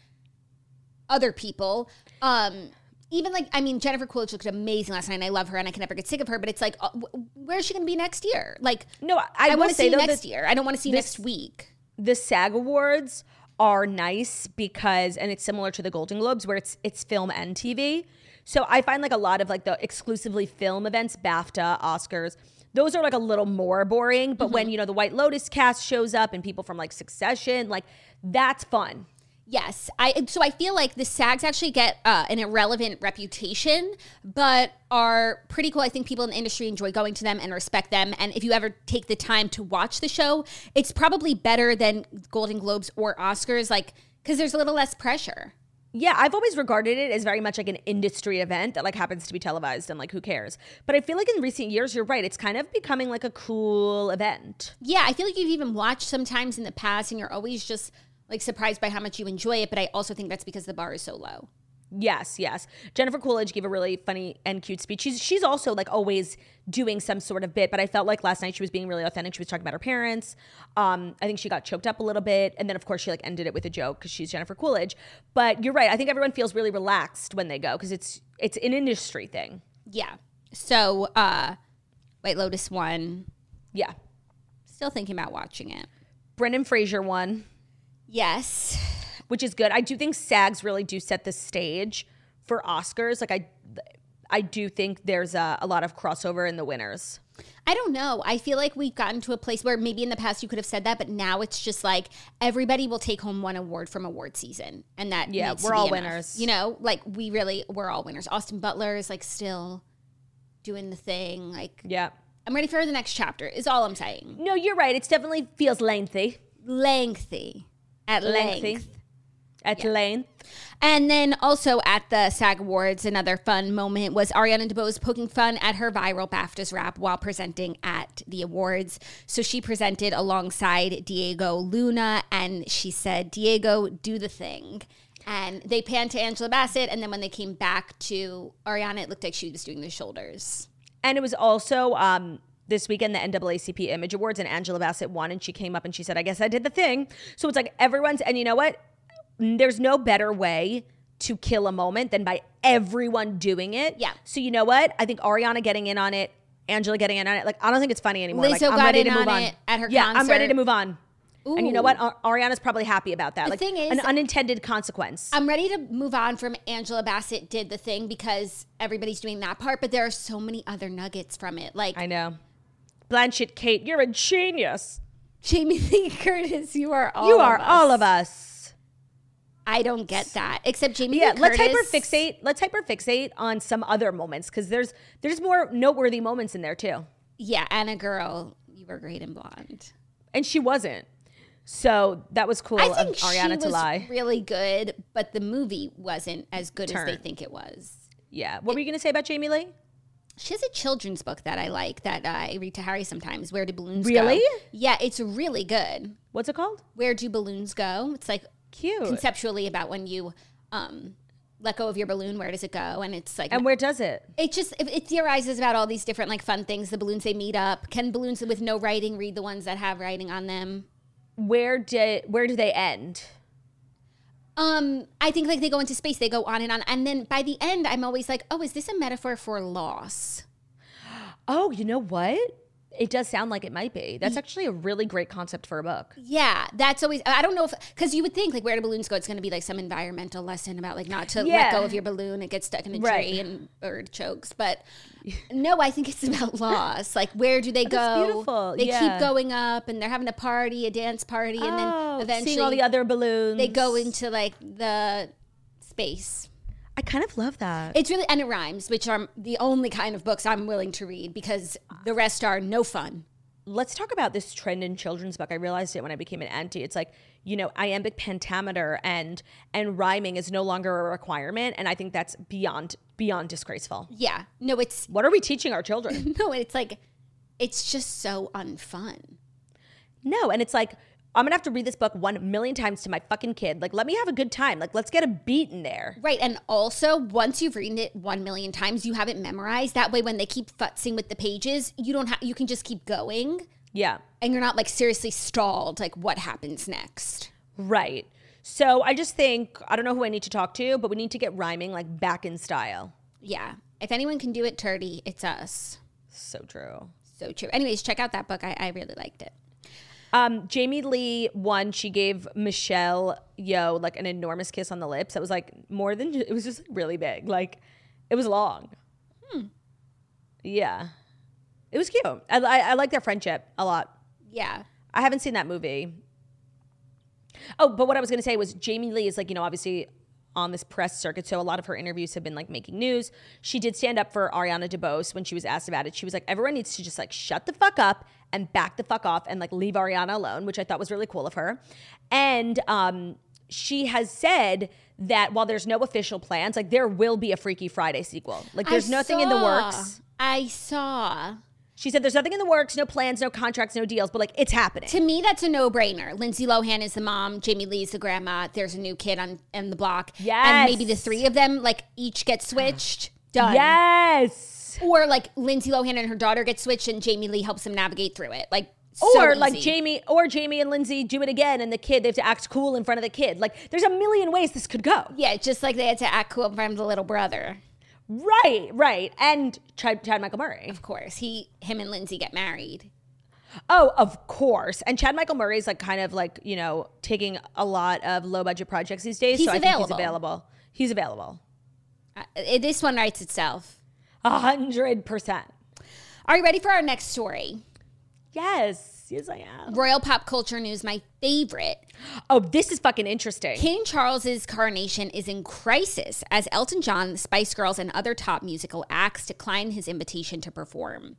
other people. Um, even like I mean Jennifer Coolidge looked amazing last night. and I love her, and I can never get sick of her. But it's like, uh, where is she going to be next year? Like, no, I, I want to see next year. I don't want to see next week. the SAG Awards are nice because and it's similar to the Golden Globes where it's it's film and TV. So I find like a lot of like the exclusively film events, BAFTA, Oscars, those are like a little more boring, but when mm-hmm. you know the White Lotus cast shows up and people from like Succession, like that's fun. Yes, I so I feel like the SAGs actually get uh, an irrelevant reputation, but are pretty cool. I think people in the industry enjoy going to them and respect them. And if you ever take the time to watch the show, it's probably better than Golden Globes or Oscars, like because there's a little less pressure. Yeah, I've always regarded it as very much like an industry event that like happens to be televised and like who cares. But I feel like in recent years, you're right, it's kind of becoming like a cool event. Yeah, I feel like you've even watched sometimes in the past, and you're always just like surprised by how much you enjoy it. But I also think that's because the bar is so low. Yes, yes. Jennifer Coolidge gave a really funny and cute speech. She's she's also like always doing some sort of bit, but I felt like last night she was being really authentic. She was talking about her parents. Um, I think she got choked up a little bit, and then of course she like ended it with a joke because she's Jennifer Coolidge. But you're right. I think everyone feels really relaxed when they go because it's it's an industry thing. Yeah. So, uh, White Lotus won. Yeah. Still thinking about watching it. Brendan Fraser won, Yes. which is good. I do think SAGs really do set the stage for Oscars. Like I, I do think there's a, a lot of crossover in the winners. I don't know. I feel like we've gotten to a place where maybe in the past you could have said that, but now it's just like everybody will take home one award from award season, and that Yeah, we're all enough. winners. You know, like we really we're all winners. Austin Butler is like still doing the thing. Like Yeah. I'm ready for the next chapter. Is all I'm saying. No, you're right. It definitely feels lengthy. Lengthy, at Lengthy. length. At length. And then also at the SAG Awards, another fun moment was Ariana DeBose poking fun at her viral BAFTAs rap while presenting at the awards. So she presented alongside Diego Luna and she said, Diego, do the thing. And they panned to Angela Bassett. And then when they came back to Ariana, it looked like she was doing the shoulders. And it was also um, this weekend the NAACP Image Awards, and Angela Bassett won, and she came up and she said, "I guess I did the thing." So it's like everyone's, and you know what? There's no better way to kill a moment than by everyone doing it. Yeah. So you know what? I think Ariana getting in on it, Angela getting in on it. Like I don't think it's funny anymore. Lizzo like, I'm ready in to move on on it at her Yeah, I'm ready to move on. And you know what? Ariana's probably happy about that. The like thing is- an unintended consequence. I'm ready to move on from Angela Bassett did the thing because everybody's doing that part, but there are so many other nuggets from it. Like I know. Blanchett, Kate, you're a genius. Jamie Lee Curtis, you are all you of are us. all of us. I don't get that. Except Jamie Yeah, Lee let's Curtis. hyperfixate. Let's hyperfixate on some other moments because there's there's more noteworthy moments in there too. Yeah, Anna girl, you were great in blonde. And she wasn't. So that was cool I of think Ariana she to was lie. really good, but the movie wasn't as good as they think it was. Yeah. What were you gonna say about Jamie Lee? She has a children's book that I like that uh, I read to Harry sometimes. Where do balloons go? Really? Yeah, it's really good. What's it called? Where do balloons go? It's like Cute. conceptually about when you um, let go of your balloon. Where does it go? And it's like and where does it? it just it, it theorizes about all these different like fun things. The balloons they meet up. Can balloons with no writing read the ones that have writing on them? Where did where do they end? Um, I think like they go into space, they go on and on, and then by the end, I'm always like, oh, is this a metaphor for loss? Oh, you know what? It does sound like it might be. That's actually a really great concept for a book. Yeah, that's always. I don't know if because you would think like where do balloons go? It's going to be like some environmental lesson about like not to let go of your balloon. It gets stuck in a Right. tree and bird chokes. But no, I think it's about loss. Like where do they go? Beautiful. They Yeah. keep going up and they're having a party, a dance party, and Oh, then eventually all the other balloons. they go into like the space. I kind of love that. It's really and it rhymes, which are the only kind of books I'm willing to read because the rest are no fun. let's talk about this trend in children's book. I realized it when I became an auntie. It's like, you know, iambic pentameter and and rhyming is no longer a requirement. And I think that's beyond beyond disgraceful. Yeah, no, it's What are we teaching our children? no, it's like it's just so unfun. no, and it's like, I'm gonna have to read this book one million times to my fucking kid. Like, let me have a good time. Like, let's get a beat in there. Right. And also, once you've read it one million times, you have it memorized. That way, when they keep futzing with the pages, you don't have, you can just keep going Yeah. and you're not like seriously stalled, like what happens next. Right. So I just think I don't know who I need to talk to, but we need to get rhyming like back in style. Yeah. If anyone can do it, Turdy, it's us. So true. So true. Anyways, check out that book. I, I really liked it. Um, Jamie Lee won. She gave Michelle Yeoh like an enormous kiss on the lips. That was like more than it was just really big. Like it was long. Yeah, it was cute. I, I, I like their friendship a lot. Yeah. I haven't seen that movie. Oh, but what I was going to say was Jamie Lee is like, you know, obviously on this press circuit. So a lot of her interviews have been like making news. She did stand up for Ariana DeBose when she was asked about it. She was like, everyone needs to just like shut the fuck up and back the fuck off and like leave Ariana alone, which I thought was really cool of her. And um, she has said that while there's no official plans, like there will be a Freaky Friday sequel. Like there's I nothing in the works. I saw. She said there's nothing in the works, no plans, no contracts, no deals, but like it's happening. To me, that's a no-brainer. Lindsay Lohan is the mom. Jamie Lee's the grandma. There's a new kid on, on the block. And maybe the three of them, like, each get switched. Done. yes. Or, like, Lindsay Lohan and her daughter get switched and Jamie Lee helps them navigate through it. Like, so or like. Jamie or Jamie and Lindsay do it again and the kid they have to act cool in front of the kid. Like there's a million ways this could go. Yeah, just like they had to act cool in front of the little brother. Right, right. And Chad, Chad Michael Murray. Of course, he, him and Lindsay get married. Oh, of course. And Chad Michael Murray is like kind of like, you know, taking a lot of low budget projects these days. He's so I think he's available. available. He's available. Uh, this one writes itself. A hundred percent. Are you ready for our next story? Yes. Yes, I am. Royal pop culture news, my favorite. Oh, this is fucking interesting. King Charles's coronation is in crisis as Elton John, the Spice Girls, and other top musical acts decline his invitation to perform.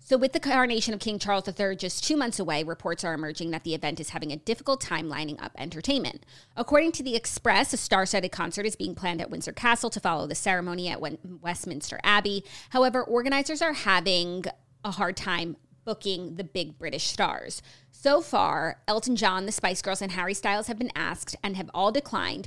So, with the coronation of King Charles III just two months away, reports are emerging that the event is having a difficult time lining up entertainment. According to The Express, a star studded concert is being planned at Windsor Castle to follow the ceremony at Westminster Abbey. However, organizers are having a hard time booking the big British stars. So far, Elton John, the Spice Girls, and Harry Styles have been asked and have all declined.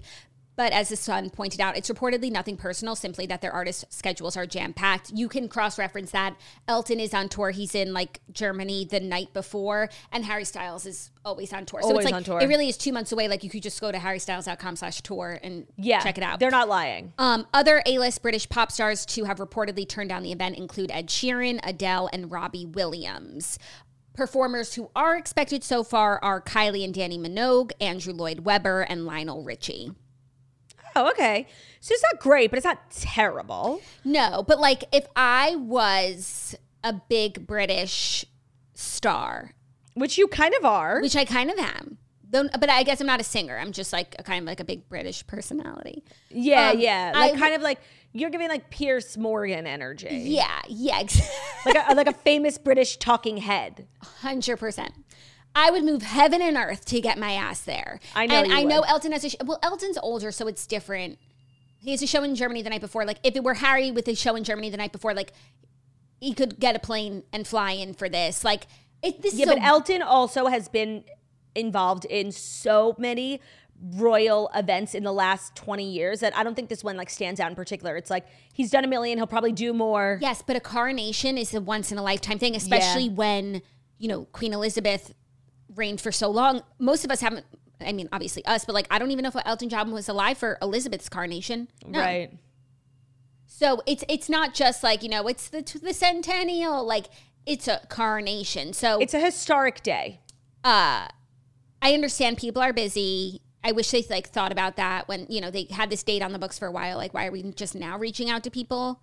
But as the Sun pointed out, it's reportedly nothing personal, simply that their artist schedules are jam packed. You can cross reference that. Elton is on tour. He's in like Germany the night before, and Harry Styles is always on tour. So Always it's like on tour. it really is two months away. Like you could just go to harrystyles.com slash tour and yeah. check it out. They're not lying. Um, other A-list British pop stars to have reportedly turned down the event include Ed Sheeran, Adele, and Robbie Williams. Performers who are expected so far are Kylie and Dannii Minogue, Andrew Lloyd Webber, and Lionel Richie. Oh, okay. So it's not great, but it's not terrible. No, but like if I was a big British star, Which you kind of are. which I kind of am, though, but I guess I'm not a singer. I'm just like a kind of like a big British personality. Yeah, Um, yeah. Like would- kind of like you're giving like Piers Morgan energy. Yeah, yeah, exactly. Like a, like a famous British talking head. Hundred percent. I would move heaven and earth to get my ass there. I know and I know. Elton has a sh- well. Elton's older, so it's different. He has a show in Germany the night before. Like if it were Harry with his show in Germany the night before, like he could get a plane and fly in for this. Like it. This Yeah, is a- but Elton also has been involved in so many royal events in the last 20 years that I don't think this one like stands out in particular. It's like he's done a million, he'll probably do more. yes, but a coronation is a once in a lifetime thing, especially when you know Queen Elizabeth reigned for so long. Most of us haven't. I mean, obviously us, but like I don't even know if Elton John was alive for Elizabeth's coronation. No. Right. So it's it's not just like you know it's the the centennial like it's a coronation. So It's a historic day. uh, I understand people are busy. I wish they like thought about that when you know they had this date on the books for a while. Like why are we just now reaching out to people?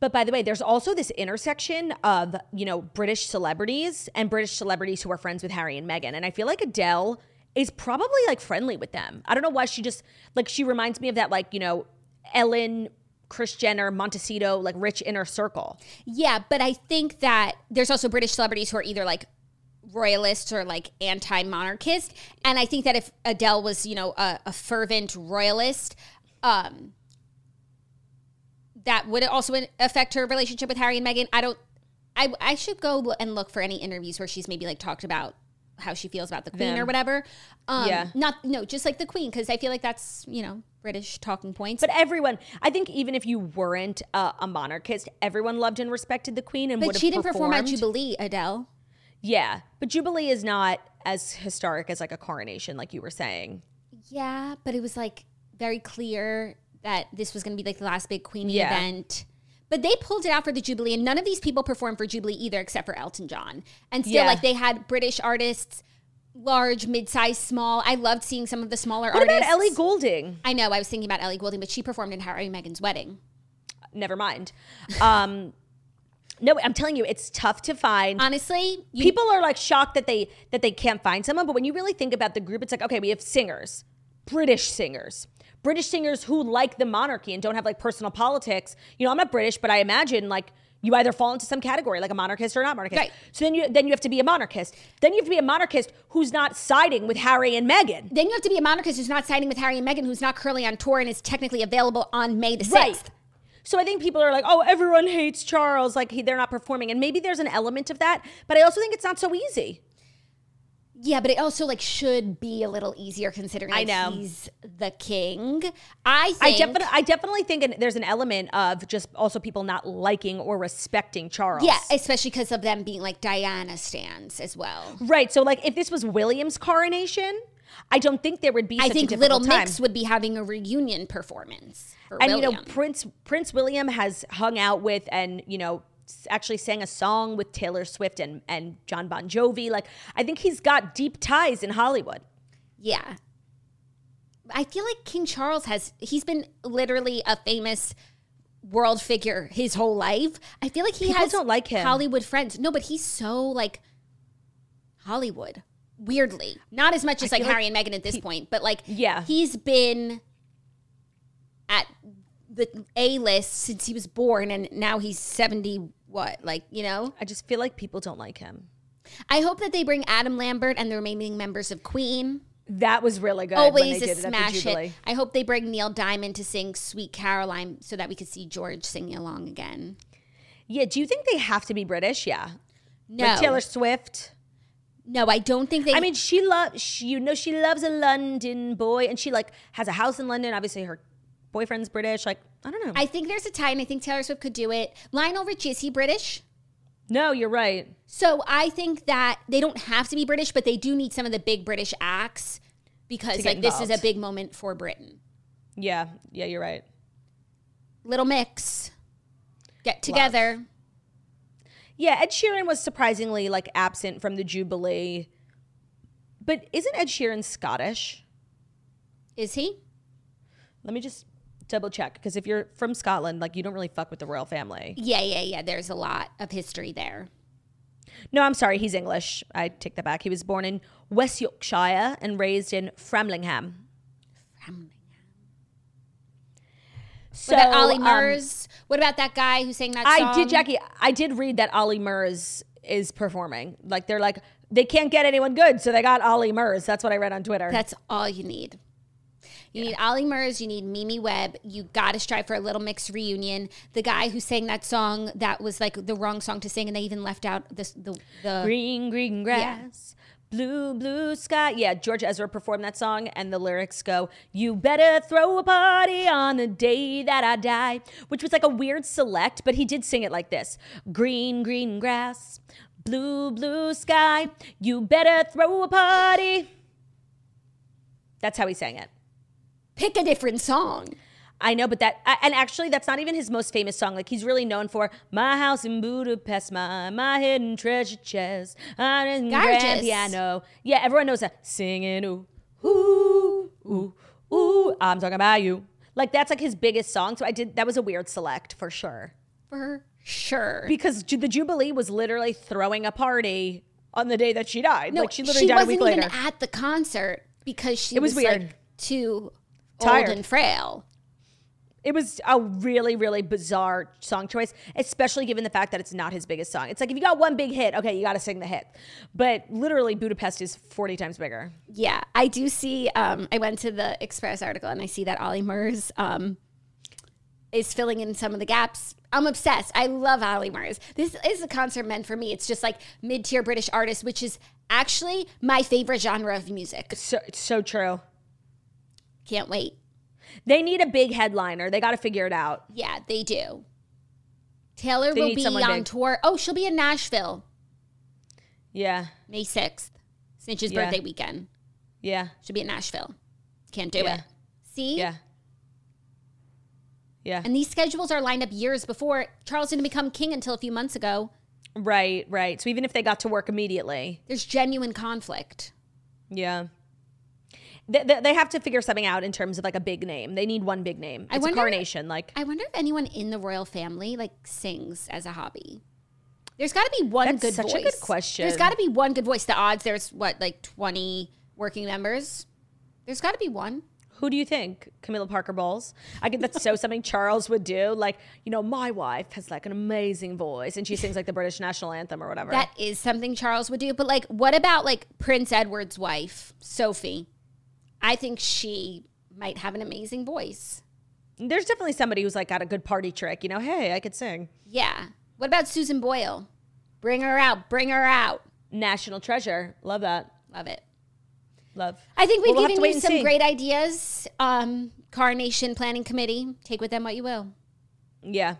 But by the way, there's also this intersection of, you know, British celebrities and British celebrities who are friends with Harry and Meghan. And I feel like Adele is probably like friendly with them. I don't know why she just like she reminds me of that like, you know, Ellen, Kris Jenner, Montecito, like rich inner circle. Yeah, but I think that there's also British celebrities who are either like royalists or like anti-monarchist, and I think that if Adele was you know a, a fervent royalist, um, that would it also affect her relationship with Harry and Meghan. I don't. I I should go and look for any interviews where she's maybe like talked about how she feels about the queen Them. or whatever. Um, Yeah. Not no, just like the queen because I feel like that's you know British talking points. But everyone, I think even if you weren't uh, a monarchist, everyone loved and respected the queen and but she didn't perform at. Jubilee, Adele. Yeah, but Jubilee is not as historic as like a coronation, like you were saying. Yeah, but it was like very clear that this was going to be like the last big Queenie Yeah. event. But they pulled it out for the Jubilee, and none of these people performed for Jubilee either, except for Elton John. And still, Yeah. like they had British artists large, mid-sized, small. I loved seeing some of the smaller What artists. about Ellie Goulding? I know. I was thinking about Ellie Goulding, but she performed in Harry and Meghan's wedding. Never mind. Um, no, I'm telling you, it's tough to find. Honestly, you, People are like shocked that they that they can't find someone, but when you really think about the group, it's like okay, we have singers, British singers, British singers who like the monarchy and don't have like personal politics. You know, I'm not British, but I imagine like you either fall into some category like a monarchist or not monarchist. Right. So then you then you have to be a monarchist. Then you have to be a monarchist who's not siding with Harry and Meghan. then you have to be a monarchist who's not siding with Harry and Meghan, who's not currently on tour and is technically available on May the 6th. Right. So I think people are like, oh, everyone hates Charles. Like he, they're not performing, and maybe there's an element of that. But I also think it's not so easy. Yeah, but it also like should be a little easier considering I like, know. he's the king. I I definitely, I definitely think an- there's an element of just also people not liking or respecting Charles. Yeah, especially because of them being like Diana stands as well. right. So like, if this was William's coronation, I don't think there would be. I think a Little time. Mix would be having a reunion performance. For and you know Prince Prince William has hung out with and you know actually sang a song with Taylor Swift and and John Bon Jovi. Like I think he's got deep ties in Hollywood. Yeah. I feel like King Charles has, he's been literally a famous world figure his whole life. I feel like he People has don't like him. Hollywood friends. No, but he's so like Hollywood, weirdly. Not as much as like like Harry and Meghan at this point, but like Yeah. he's been at the A list since he was born and now he's 70 what? Like, you know? I just feel like people don't like him. I hope that they bring Adam Lambert and the remaining members of Queen. That was really good. when always they a did it smash hit. I hope they bring Neil Diamond to sing "Sweet Caroline" so that we could see George singing along again. Yeah. Do you think they have to be British? Yeah. No, Like Taylor Swift. no, I don't think they. I mean, she loves. You know, she loves a London boy, and she like has a house in London. Obviously, her boyfriend's British. Like, I don't know. I think there's a tie, and I think Taylor Swift could do it. Lionel Richie is he British? no, you're right. So I think that they don't have to be British, but they do need some of the big British acts because like this is a big moment for Britain. Yeah. Yeah, you're right. Little mix, get together. Yeah, Ed Sheeran was surprisingly like absent from the Jubilee. But isn't Ed Sheeran Scottish? Is he? Let me just double check because if you're from Scotland, like you don't really fuck with the royal family. Yeah, yeah, yeah. There's a lot of history there. No, I'm sorry, he's English. I take that back. He was born in West Yorkshire and raised in Framlingham. Framlingham. So, What about Ollie um, what about that guy who sang that song? I did, Jackie. I did read that Ollie Murs is performing. Like they're like they can't get anyone good, so they got Ollie Murs. That's what I read on Twitter. That's all you need. You need Ollie Murs, you need Mimi Webb. You got to strive for a Little Mix reunion. The guy who sang that song that was like the wrong song to sing, and they even left out this the the green, green grass, blue, blue sky. Yeah, George Ezra performed that song, and the lyrics go, "You better throw a party on the day that I die," which was like a weird select, but he did sing it like this: "Green, green grass, blue, blue sky. You better throw a party." That's how he sang it. Pick a different song. I know, but that and actually that's not even his most famous song. Like he's really known for "My House in Budapest," my my hidden treasure chest, on a grand piano. Yeah, everyone knows that. Singing ooh ooh ooh ooh, I'm talking about you. Like that's like his biggest song. So I did that was a weird select for sure For sure. because the Jubilee was literally throwing a party on the day that she died. no, like she literally died a wasn't week even later. at the concert because she It was was, weird. like too Tired. old and frail. It was a really, really bizarre song choice, especially given the fact that it's not his biggest song. It's like if you got one big hit, okay, you got to sing the hit. But literally, Budapest is 40 times bigger. Yeah, I do see. Um, I went to the Express article and I see that Ollie Murs um, is filling in some of the gaps. I'm obsessed. I love Ollie Murs. This is a concert meant for me. It's just like mid tier British artist, which is actually my favorite genre of music. So, it's so true. Can't wait. They need a big headliner. They got to figure it out. Yeah, they do. Taylor They will need be someone on big. tour. Oh, she'll be in Nashville Yeah. May 6th, Snitch's Yeah. birthday weekend. Yeah. She'll be in Nashville. Can't do Yeah. it. See? Yeah. Yeah. And these schedules are lined up years before. Charles didn't become king until a few months ago. Right, right. So even if they got to work immediately, There's genuine conflict. Yeah. They, they, they have to figure something out in terms of like a big name. They need one big name. I It's wonder- coronation. Like I wonder if anyone in the royal family like sings as a hobby. There's got to be one That's good such voice. a good question. There's got to be one good voice. The odds there's what like 20 working members. There's got to be one. Who do you think? Camilla Parker Bowles? I think that's so something Charles would do. Like, you know, my wife has like an amazing voice and she sings like the British national anthem or whatever. That is something Charles would do. But like, what about like Prince Edward's wife, Sophie? I think she might have an amazing voice. There's definitely somebody who's like got a good party trick. You know, hey, I could sing. Yeah. What about Susan Boyle? Bring her out. Bring her out. National treasure. Love that. Love it. Love. I think we've Well, we'll given you some see. great ideas. Um, Coronation Planning Committee. Take with them what you will. Yeah.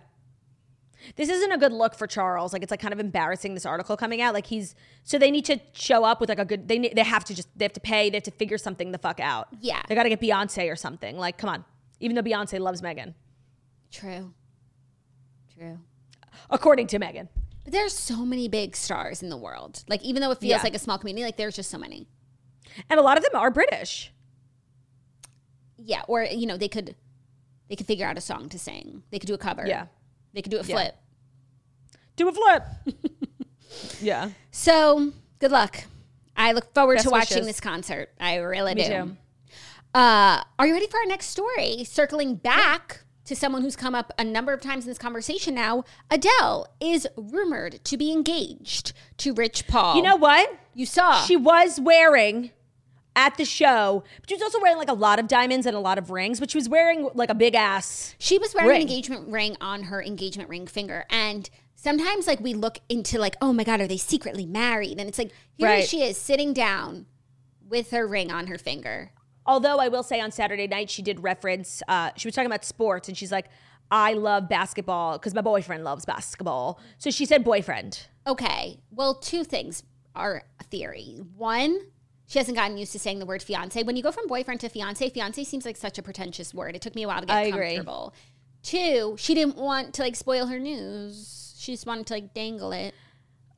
This isn't a good look for Charles. Like it's like kind of embarrassing this article coming out. Like he's so they need to show up with like a good. They they have to just they have to pay. They have to figure something the fuck out. Yeah. They got to get Beyonce or something. Like come on. Even though Beyonce loves Meghan, True. True. according to Meghan. But there's so many big stars in the world. Like even though it feels Yeah. like a small community, like there's just so many. And a lot of them are British. Yeah. Or you know they could they could figure out a song to sing. They could do a cover. Yeah. They could do a Yeah. flip. Do a flip. yeah. So good luck. I look forward Best to watching wishes. this concert. I really Me do. too. Uh, are you ready for our next story? Circling back to someone who's come up a number of times in this conversation now, Adele is rumored to be engaged to Rich Paul. You know what? you saw. She was wearing at the show, but she was also wearing like a lot of diamonds and a lot of rings, but she was wearing like a big ass. She was wearing ring. an engagement ring on her engagement ring finger. And sometimes, like, we look into, like, oh my God, are they secretly married? And it's like, here Right. she is sitting down with her ring on her finger. Although I will say on Saturday night, she did reference, uh, she was talking about sports and she's like, I love basketball because my boyfriend loves basketball. So she said boyfriend. Okay. Well, two things are a theory. One, she hasn't gotten used to saying the word fiance. When you go from boyfriend to fiance, fiance seems like such a pretentious word. It took me a while to get I agree. comfortable. Two, she didn't want to like spoil her news. She just wanted to like dangle it.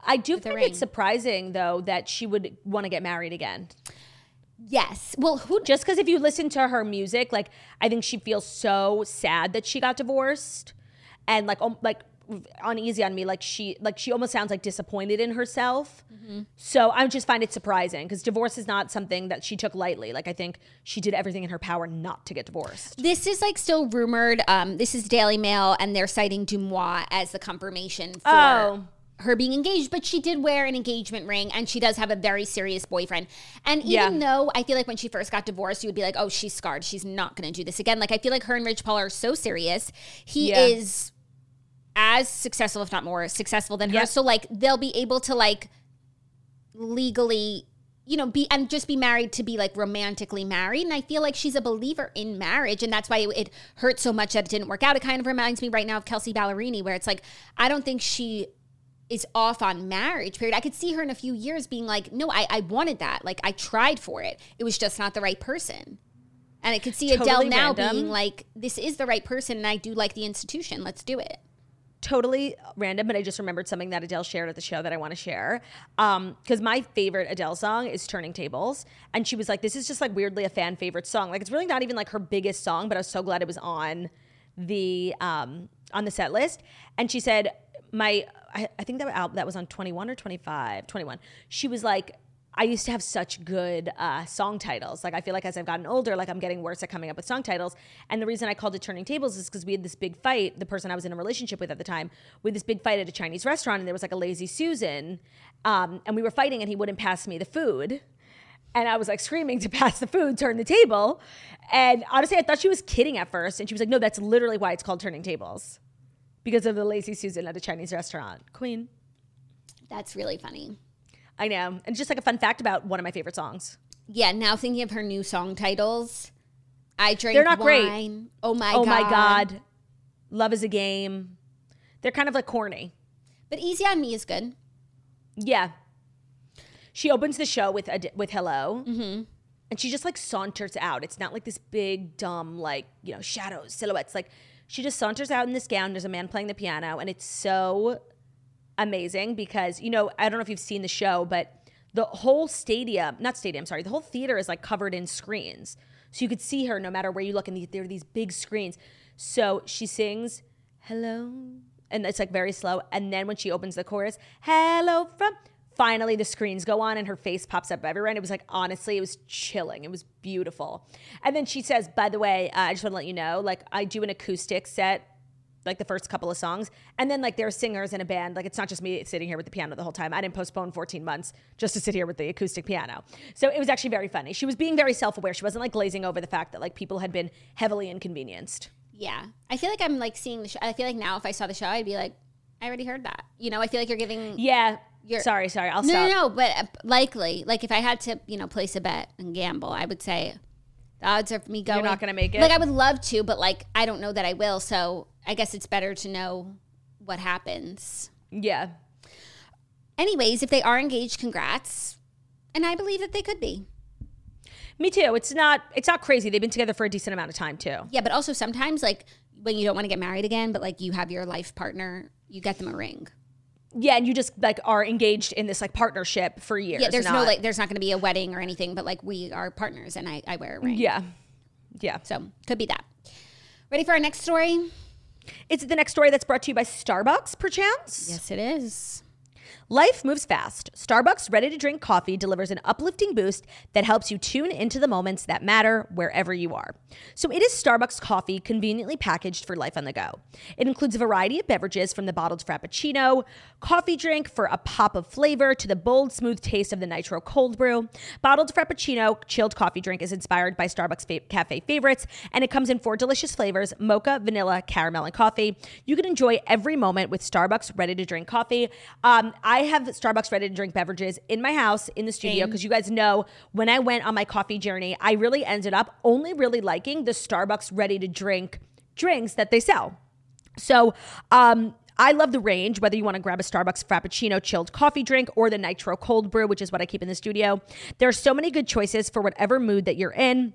I do think it's surprising though that she would want to get married again. Yes. Well, who Just because if you listen to her music, like I think she feels so sad that she got divorced, and like um, like uneasy on me. Like she like she almost sounds like disappointed in herself. So I just find it surprising because divorce is not something that she took lightly. Like I think she did everything in her power not to get divorced. This is like still rumored. Um, this is Daily Mail, and they're citing DeuxMoi as the confirmation for Oh. her being engaged. But she did wear an engagement ring, and she does have a very serious boyfriend. And even Yeah. though I feel like when she first got divorced, you would be like, "Oh, she's scarred. She's not going to do this again." Like I feel like her and Rich Paul are so serious. He Yeah. is as successful, if not more successful than her. Yep. So like they'll be able to like legally you know be and just be married to be like romantically married. And i feel like she's a believer in marriage. And that's why it, it hurt so much that it didn't work out. It kind of reminds me right now of Kelsea Ballerini where it's like i don't think she is off on marriage period. I could see her in a few years being like no i, I wanted that. Like i tried for it. It was just not the right person. And i could see adele now random. being like this is the right person and i do like the institution. Let's do it totally random, but I just remembered something that Adele shared at the show that I want to share. Um, because my favorite Adele song is Turning Tables. And she was like, This is just like weirdly a fan favorite song. Like it's really not even like her biggest song, but I was so glad it was on the um on the set list. And she said, My I, I think that that was on 21 or 25, 21. She was like, I used to have such good uh, song titles. Like I feel like as I've gotten older, like I'm getting worse at coming up with song titles. And the reason I called it Turning Tables is because we had this big fight. The person I was in a relationship with at the time, with this big fight at a Chinese restaurant, and there was like a lazy Susan, um, and we were fighting, and he wouldn't pass me the food. And I was like screaming to pass the food, turn the table. And honestly, I thought she was kidding at first. And she was like, no, that's literally why it's called Turning Tables because of the lazy Susan at a Chinese restaurant. Queen. that's really funny I know. And just like a fun fact about one of my favorite songs. yeah now thinking of her new song titles i drink They're not great. oh my oh god my God. Love is a game. They're kind of like corny. But Easy on Me is good. Yeah. She opens the show with a, with hello. Mm-hmm. And she just like saunters out. It's not like this big, dumb, like, you know, shadows, silhouettes. Like, she just saunters out in this gown. There's a man playing the piano. And it's so amazing because, you know, I don't know if you've seen the show, but the whole stadium, not stadium, sorry, the whole theater is like covered in screens. So you could see her no matter where you look, and there are these big screens. So she sings, Hello. And it's like very slow. And then when she opens the chorus, Hello from. Finally, the screens go on and her face pops up everywhere. And it was like, honestly, it was chilling. It was beautiful. And then she says, By the way, uh, I just want to let you know, like, I do an acoustic set like the first couple of songs. And then like there are singers in a band. Like it's not just me sitting here with the piano the whole time. I didn't postpone 14 months just to sit here with the acoustic piano. So it was actually very funny. She was being very self-aware. She wasn't like glazing over the fact that like people had been heavily inconvenienced. Yeah. I feel like I'm like seeing the show. I feel like now if I saw the show, I'd be like, I already heard that. You know, I feel like you're giving. Yeah. You're- sorry, sorry. I'll No, stop. no, no, but uh, likely, like if I had to, you know, place a bet and gamble, I would say the odds are me going. You're not gonna make it? Like I would love to, but like I don't know that I will. So I guess it's better to know what happens. Yeah. Anyways, if they are engaged, congrats. And I believe that they could be. Me too. It's not it's not crazy. They've been together for a decent amount of time too. Yeah, but also sometimes like when you don't want to get married again, but like you have your life partner, you get them a ring. Yeah, and you just like are engaged in this like partnership for years. Yeah, there's no like there's not going to be a wedding or anything, but like we are partners and I, I wear a ring. Yeah. Yeah. So could be that. Ready for our next story? It's the next story that's brought to you by Starbucks, perchance. Yes, it is. Life moves fast. Starbucks ready to drink coffee delivers an uplifting boost that helps you tune into the moments that matter wherever you are. So it is Starbucks coffee conveniently packaged for life on the go. It includes a variety of beverages from the bottled frappuccino, coffee drink for a pop of flavor to the bold, smooth taste of the nitro cold brew. Bottled frappuccino chilled coffee drink is inspired by Starbucks fa- cafe favorites, and it comes in four delicious flavors: mocha, vanilla, caramel, and coffee. You can enjoy every moment with Starbucks ready to drink coffee. Um, I have Starbucks ready to drink beverages in my house in the studio because you guys know when I went on my coffee journey, I really ended up only really liking the Starbucks ready to drink drinks that they sell. So, um, I love the range, whether you want to grab a Starbucks Frappuccino chilled coffee drink or the Nitro Cold Brew, which is what I keep in the studio. There are so many good choices for whatever mood that you're in.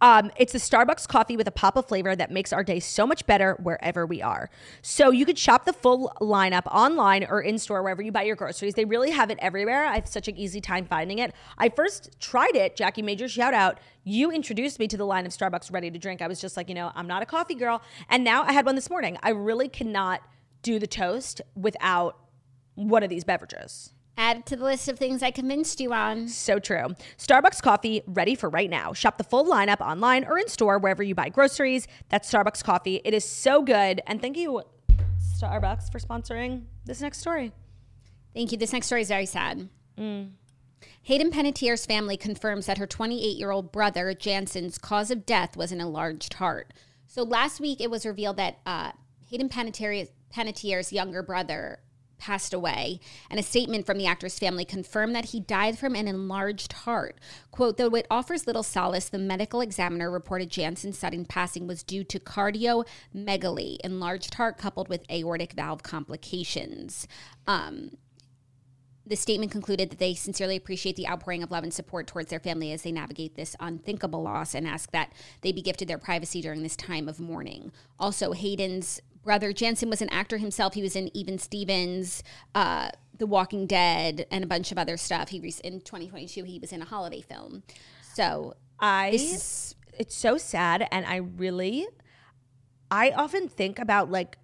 Um, it's a Starbucks coffee with a pop of flavor that makes our day so much better wherever we are. So you could shop the full lineup online or in store wherever you buy your groceries. They really have it everywhere. I have such an easy time finding it. I first tried it, Jackie Major shout out. You introduced me to the line of Starbucks ready to drink. I was just like, you know, I'm not a coffee girl. And now I had one this morning. I really cannot do the toast without one of these beverages. Add to the list of things I convinced you on. So true. Starbucks coffee ready for right now. Shop the full lineup online or in store wherever you buy groceries. That's Starbucks coffee. It is so good. And thank you, Starbucks, for sponsoring this next story. Thank you. This next story is very sad. Hayden Panettiere's family confirms that her 28 year old brother, Jansen's cause of death was an enlarged heart. So last week it was revealed that uh, Hayden Panettiere's younger brother passed away, and a statement from the actor's family confirmed that he died from an enlarged heart. Quote, though it offers little solace, the medical examiner reported Jansen's sudden passing was due to cardiomegaly, enlarged heart coupled with aortic valve complications. Um, the statement concluded that they sincerely appreciate the outpouring of love and support towards their family as they navigate this unthinkable loss and ask that they be gifted their privacy during this time of mourning. Also, Hayden's brother Jansen was an actor himself. He was in Even Stevens, uh, The Walking Dead, and a bunch of other stuff. He re- in 2022 he was in a holiday film. So I is- it's so sad and I really I often think about like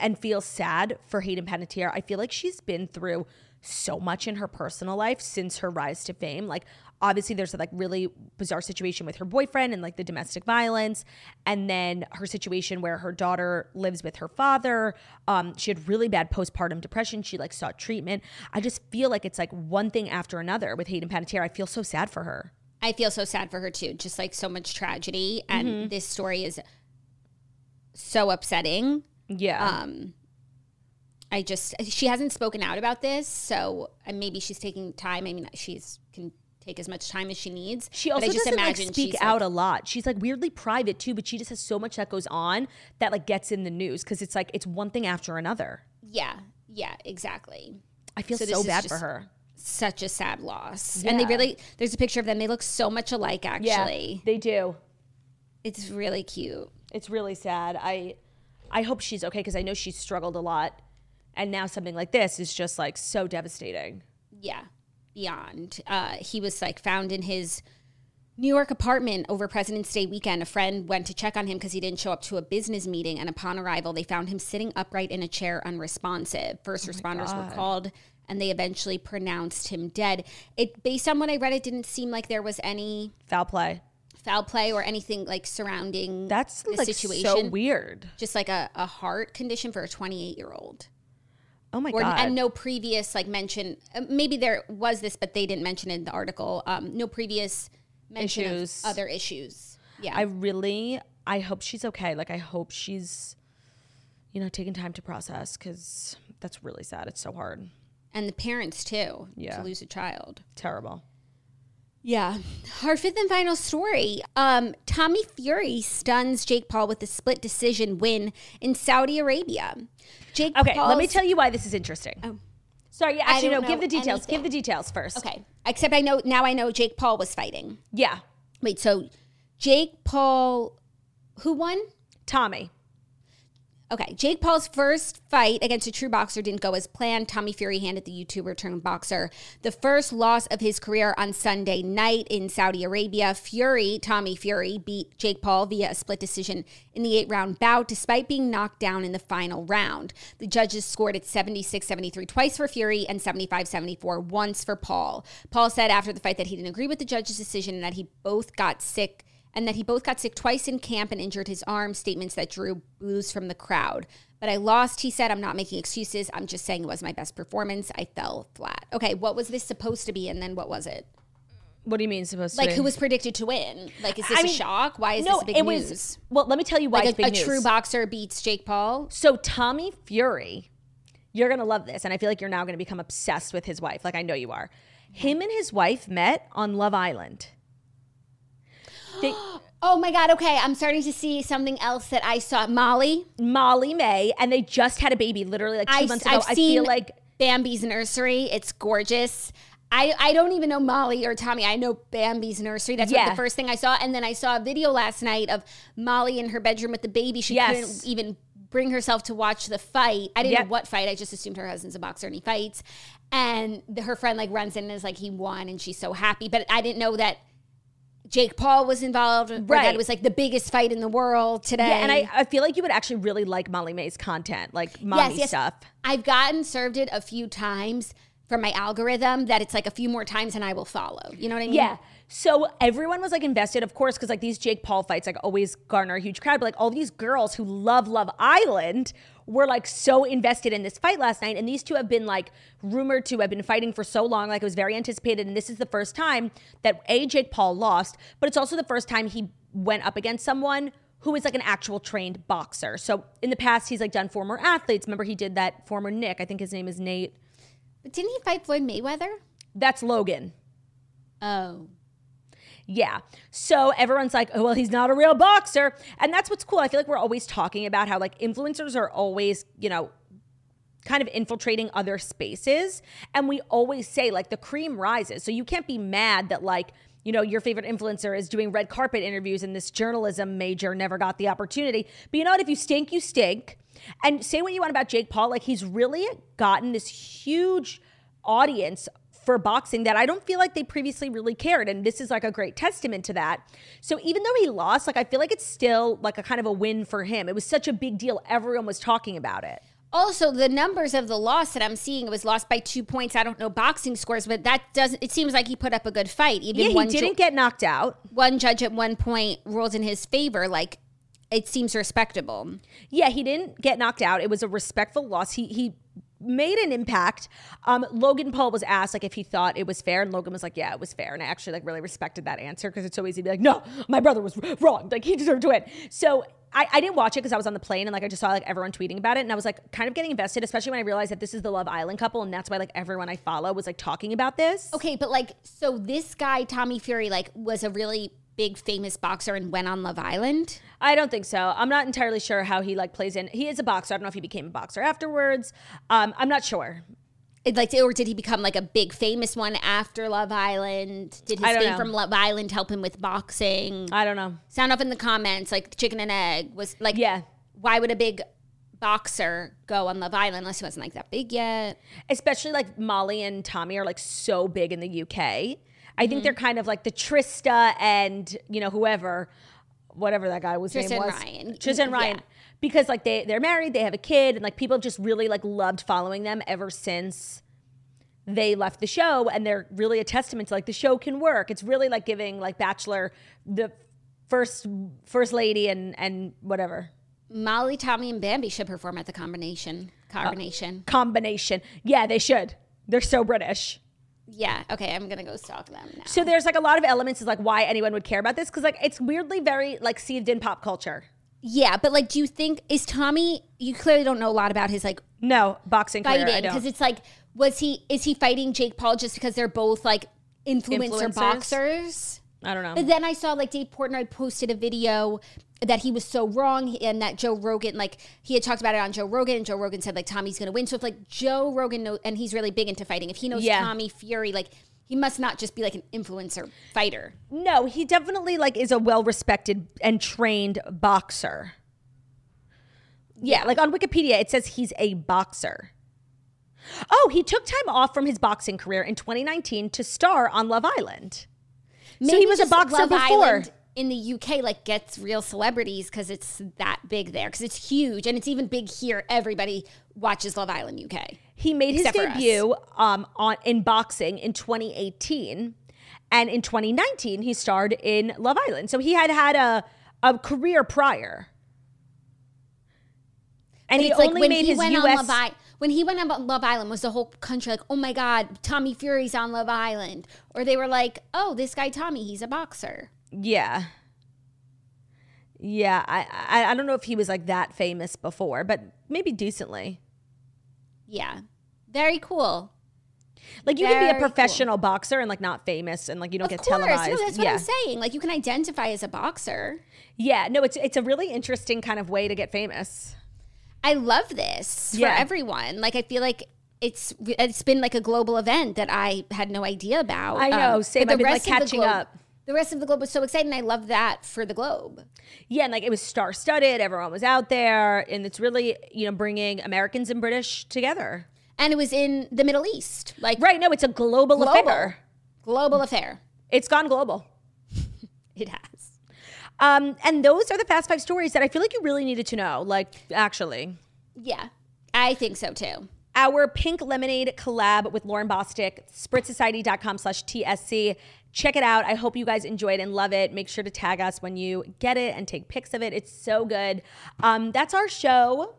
and feel sad for Hayden Panettiere. I feel like she's been through so much in her personal life since her rise to fame. Like obviously there's a like really bizarre situation with her boyfriend and like the domestic violence and then her situation where her daughter lives with her father. Um she had really bad postpartum depression. She like sought treatment. I just feel like it's like one thing after another with Hayden Panettiere. I feel so sad for her. I feel so sad for her too. Just like so much tragedy, and Mm-hmm. this story is so upsetting. Yeah. um i just she hasn't spoken out about this so uh, maybe she's taking time i mean she's can take as much time as she needs She also just doesn't like speak she's, out like- a lot. She's like weirdly private too, but she just has so much that goes on that like gets in the news because it's like it's one thing after another. yeah yeah exactly I feel So so, bad for her. such a sad loss and they really there's a picture of them they look so much alike actually they do. it's really cute It's really sad. I I hope she's okay because I know she's struggled a lot, and now something like this is just like so devastating. yeah beyond. Uh, he was like found in his New York apartment over President's Day weekend. A friend went to check on him because he didn't show up to a business meeting, and upon arrival, they found him sitting upright in a chair, unresponsive. First responders were called, and they eventually pronounced him dead. It, based on what I read, it didn't seem like there was any Foul play. foul play or anything like surrounding That's the like situation. so weird. Just like a, a heart condition for a 28 year old. Oh my Or, god. and no previous like mention. uh, Maybe there was this, but they didn't mention it in the article. Um, no previous mention Issues. of other issues. Yeah, I really, I hope she's okay. Like, I hope she's, you know, taking time to process because that's really sad. It's so hard. and the parents too Yeah. to lose a child. Terrible. Yeah. Our fifth and final story. Um, Tommy Fury stuns Jake Paul with a split decision win in Saudi Arabia. Jake Okay, let me tell you why this is interesting. Oh. Sorry, yeah, actually, no, don't give know the details. anything. Give the details first. Okay. Except I know now I know Jake Paul was fighting. Yeah. Wait, so Jake Paul who won? Tommy. Okay, Jake Paul's first fight against a true boxer didn't go as planned. Tommy Fury handed the YouTuber turned boxer the first loss of his career on Sunday night in Saudi Arabia. Fury, Tommy Fury, beat Jake Paul via a split decision in the eight round bout, despite being knocked down in the final round. The judges scored it 76 73 twice for Fury and 75 74 once for Paul. Paul said after the fight that he didn't agree with the judge's decision and that he both got sick and that he both got sick twice in camp and injured his arm, statements that drew boos from the crowd. But I lost, he said. I'm not making excuses. I'm just saying it was my best performance. I fell flat. Okay, what was this supposed to be? And then what was it? What do you mean supposed to Like, be? who was predicted to win? Like, is this I a mean, shock? Why is no, this big it news? was. Well, let me tell you why like it's a, big a true boxer beats Jake Paul. So Tommy Fury, you're gonna love this, and I feel like you're now gonna become obsessed with his wife. Like I know you are. Him and his wife met on Love Island. They, Oh my God. Okay, I'm starting to see something else that I saw. Molly. Molly-Mae, and they just had a baby literally like 2 I, months ago. I've I feel like Bambi's nursery. It's gorgeous. I, I don't even know Molly or Tommy. I know Bambi's nursery. That's Yeah. the first thing I saw. And then I saw a video last night of Molly in her bedroom with the baby. She Yes. couldn't even bring herself to watch the fight. I didn't Yep. know what fight. I just assumed her husband's a boxer and he fights. And the, her friend like runs in and is like, he won and she's so happy. But I didn't know that Jake Paul was involved or that Right. it was like the biggest fight in the world today. yeah, and I, I feel like you would actually really like Molly-Mae's content, like mommy stuff. I've gotten served it a few times from my algorithm that it's like a few more times and I will follow. You know what I mean? Yeah. So everyone was like invested, of course, because like these Jake Paul fights like always garner a huge crowd. But like all these girls who love Love Island were like so invested in this fight last night. And these two have been like rumored to have been fighting for so long. Like it was very anticipated. And this is the first time that A, Jake Paul lost, but it's also the first time he went up against someone who is like an actual trained boxer. So in the past, he's like done former athletes. Remember, he did that former Nick. I think his name is Nate. But didn't he fight Floyd Mayweather? That's Logan. Oh. Yeah. So everyone's like, oh, well, he's not a real boxer. And that's what's cool. I feel like we're always talking about how like influencers are always, you know, kind of infiltrating other spaces. And we always say like the cream rises. So you can't be mad that like, you know, your favorite influencer is doing red carpet interviews and this journalism major never got the opportunity. But you know what? If you stink, you stink. And say what you want about Jake Paul, like he's really gotten this huge audience for boxing that I don't feel like they previously really cared. And this is like a great testament to that. So even though he lost, like I feel like it's still like a kind of a win for him. It was such a big deal. Everyone was talking about it. Also, the numbers of the loss that I'm seeing it was lost by two points. I don't know boxing scores, but that doesn't. It seems like he put up a good fight. Even Yeah, he one didn't ju- get knocked out. one judge at one point ruled in his favor. Like it seems respectable. Yeah, he didn't get knocked out. It was a respectful loss. He he made an impact. Um, Logan Paul was asked like if he thought it was fair, and Logan was like, "Yeah, it was fair." And I actually like really respected that answer because it's so easy to be like, "No, my brother was wrong. Like he deserved to win." So I, I didn't watch it because I was on the plane and like I just saw like everyone tweeting about it, and I was like kind of getting invested, especially when I realized that this is the Love Island couple, and that's why like everyone I follow was like talking about this. Okay, but like, so this guy Tommy Fury like was a really big famous boxer and went on Love Island. I don't think so. I'm not entirely sure how he like plays in. He is a boxer. I don't know if he became a boxer afterwards. Um, I'm not sure. It, like, or did he become like a big famous one after Love Island? Did his fame know. from Love Island help him with boxing? I don't know. Sound off in the comments, like chicken and egg was like, Yeah. Why would a big boxer go on Love Island unless he wasn't like that big yet. especially like Molly and Tommy are like so big in the UK. I think they're mm-hmm. kind of like the Trista and you know whoever, whatever that guy was Tristan name was, Ryan. Tristan Yeah. Ryan, because like they they're married, they have a kid, and like people just really like loved following them ever since they left the show, and they're really a testament to like the show can work. It's really like giving like Bachelor the first first lady and and whatever Molly, Tommy, and Bambi should perform at the combination. Uh, combination. combination. Yeah, they should. They're so British. Yeah. Okay. I'm gonna go stalk them now. So there's like a lot of elements is like why anyone would care about this because like it's weirdly very like seethed in pop culture. yeah, but like, do you think is Tommy? You clearly don't know a lot about his like No boxing fighting don't. because it's like, was he is he fighting Jake Paul just because they're both like influencer Influencers? boxers? I don't know. But then I saw like Dave Portnoy posted a video that he was so wrong and that Joe Rogan, like he had talked about it on Joe Rogan and Joe Rogan said like Tommy's going to win. So if like Joe Rogan knows, and he's really big into fighting, if he knows Yeah. Tommy Fury, like he must not just be like an influencer fighter. no, he definitely like is a well respected and trained boxer. Yeah, like on Wikipedia it says he's a boxer. Oh, he took time off from his boxing career in 2019 to star on Love Island. so he was a boxer Love before. Island in the UK like gets real celebrities because it's that big there because it's huge and it's even big here. Everybody watches Love Island UK. He made his Except for us. debut um, on in boxing in 2018, and in 2019 he starred in Love Island. So he had had a a career prior, and he like only when made he his went U.S. on Love Island. When he went on Love Island, was the whole country like, "Oh my God, Tommy Fury's on Love Island," or they were like, "Oh, this guy Tommy, he's a boxer." Yeah, yeah. I, I I don't know if he was like that famous before, but maybe decently. Yeah, very cool. Like you can be Very a cool. professional boxer and like not famous and like you don't Of get course, televised. no, that's what yeah. I'm saying. Like you can identify as a boxer. Yeah, no, it's it's a really interesting kind of way to get famous. I love this Yeah. for everyone. Like I feel like it's it's been like a global event that I had no idea about. Um, I know, same. but I've been, like, rest of the catching up. The rest of the globe was so exciting. I love that for the globe. Yeah, and like it was star studded. Everyone was out there, and it's really you know bringing Americans and British together. And it was in the Middle East, like Right? No, it's a global, global, affair. global affair. It's gone global. It has. Um, and those are the fast five stories that I feel like you really needed to know. Like, actually, Yeah, I think so too. our pink lemonade collab with Lauryn Bosstick, spritzsociety.com slash TSC. Check it out. I hope you guys enjoy it and love it. Make sure to tag us when you get it and take pics of it. It's so good. Um, that's our show.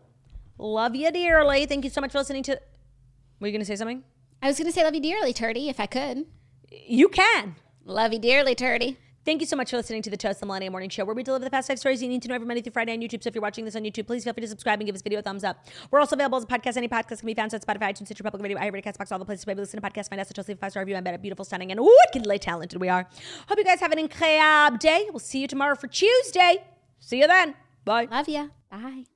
Love you dearly. Thank you so much for listening to. Were you going to say something? I was gonna say love you dearly, Turdy, if I could. You can. Love you dearly, Turdy. Thank you so much for listening to the Toast the Millennium Morning Show, where we deliver the past five stories you need to know every Monday through Friday on YouTube. So if you're watching this on YouTube, please feel free to subscribe and give this video a thumbs up. We're also available as a podcast. Any podcast can be found on Spotify, iTunes, Stitcher, Public Radio, iHeartRadio, Castbox, all the places where you listen to podcasts. Find us at Toast, leave a five-star review, and better, beautiful, stunning, and wickedly talented we are. Hope you guys have an incredible day. We'll see you tomorrow for Tuesday. See you then. Bye. Love ya. Bye.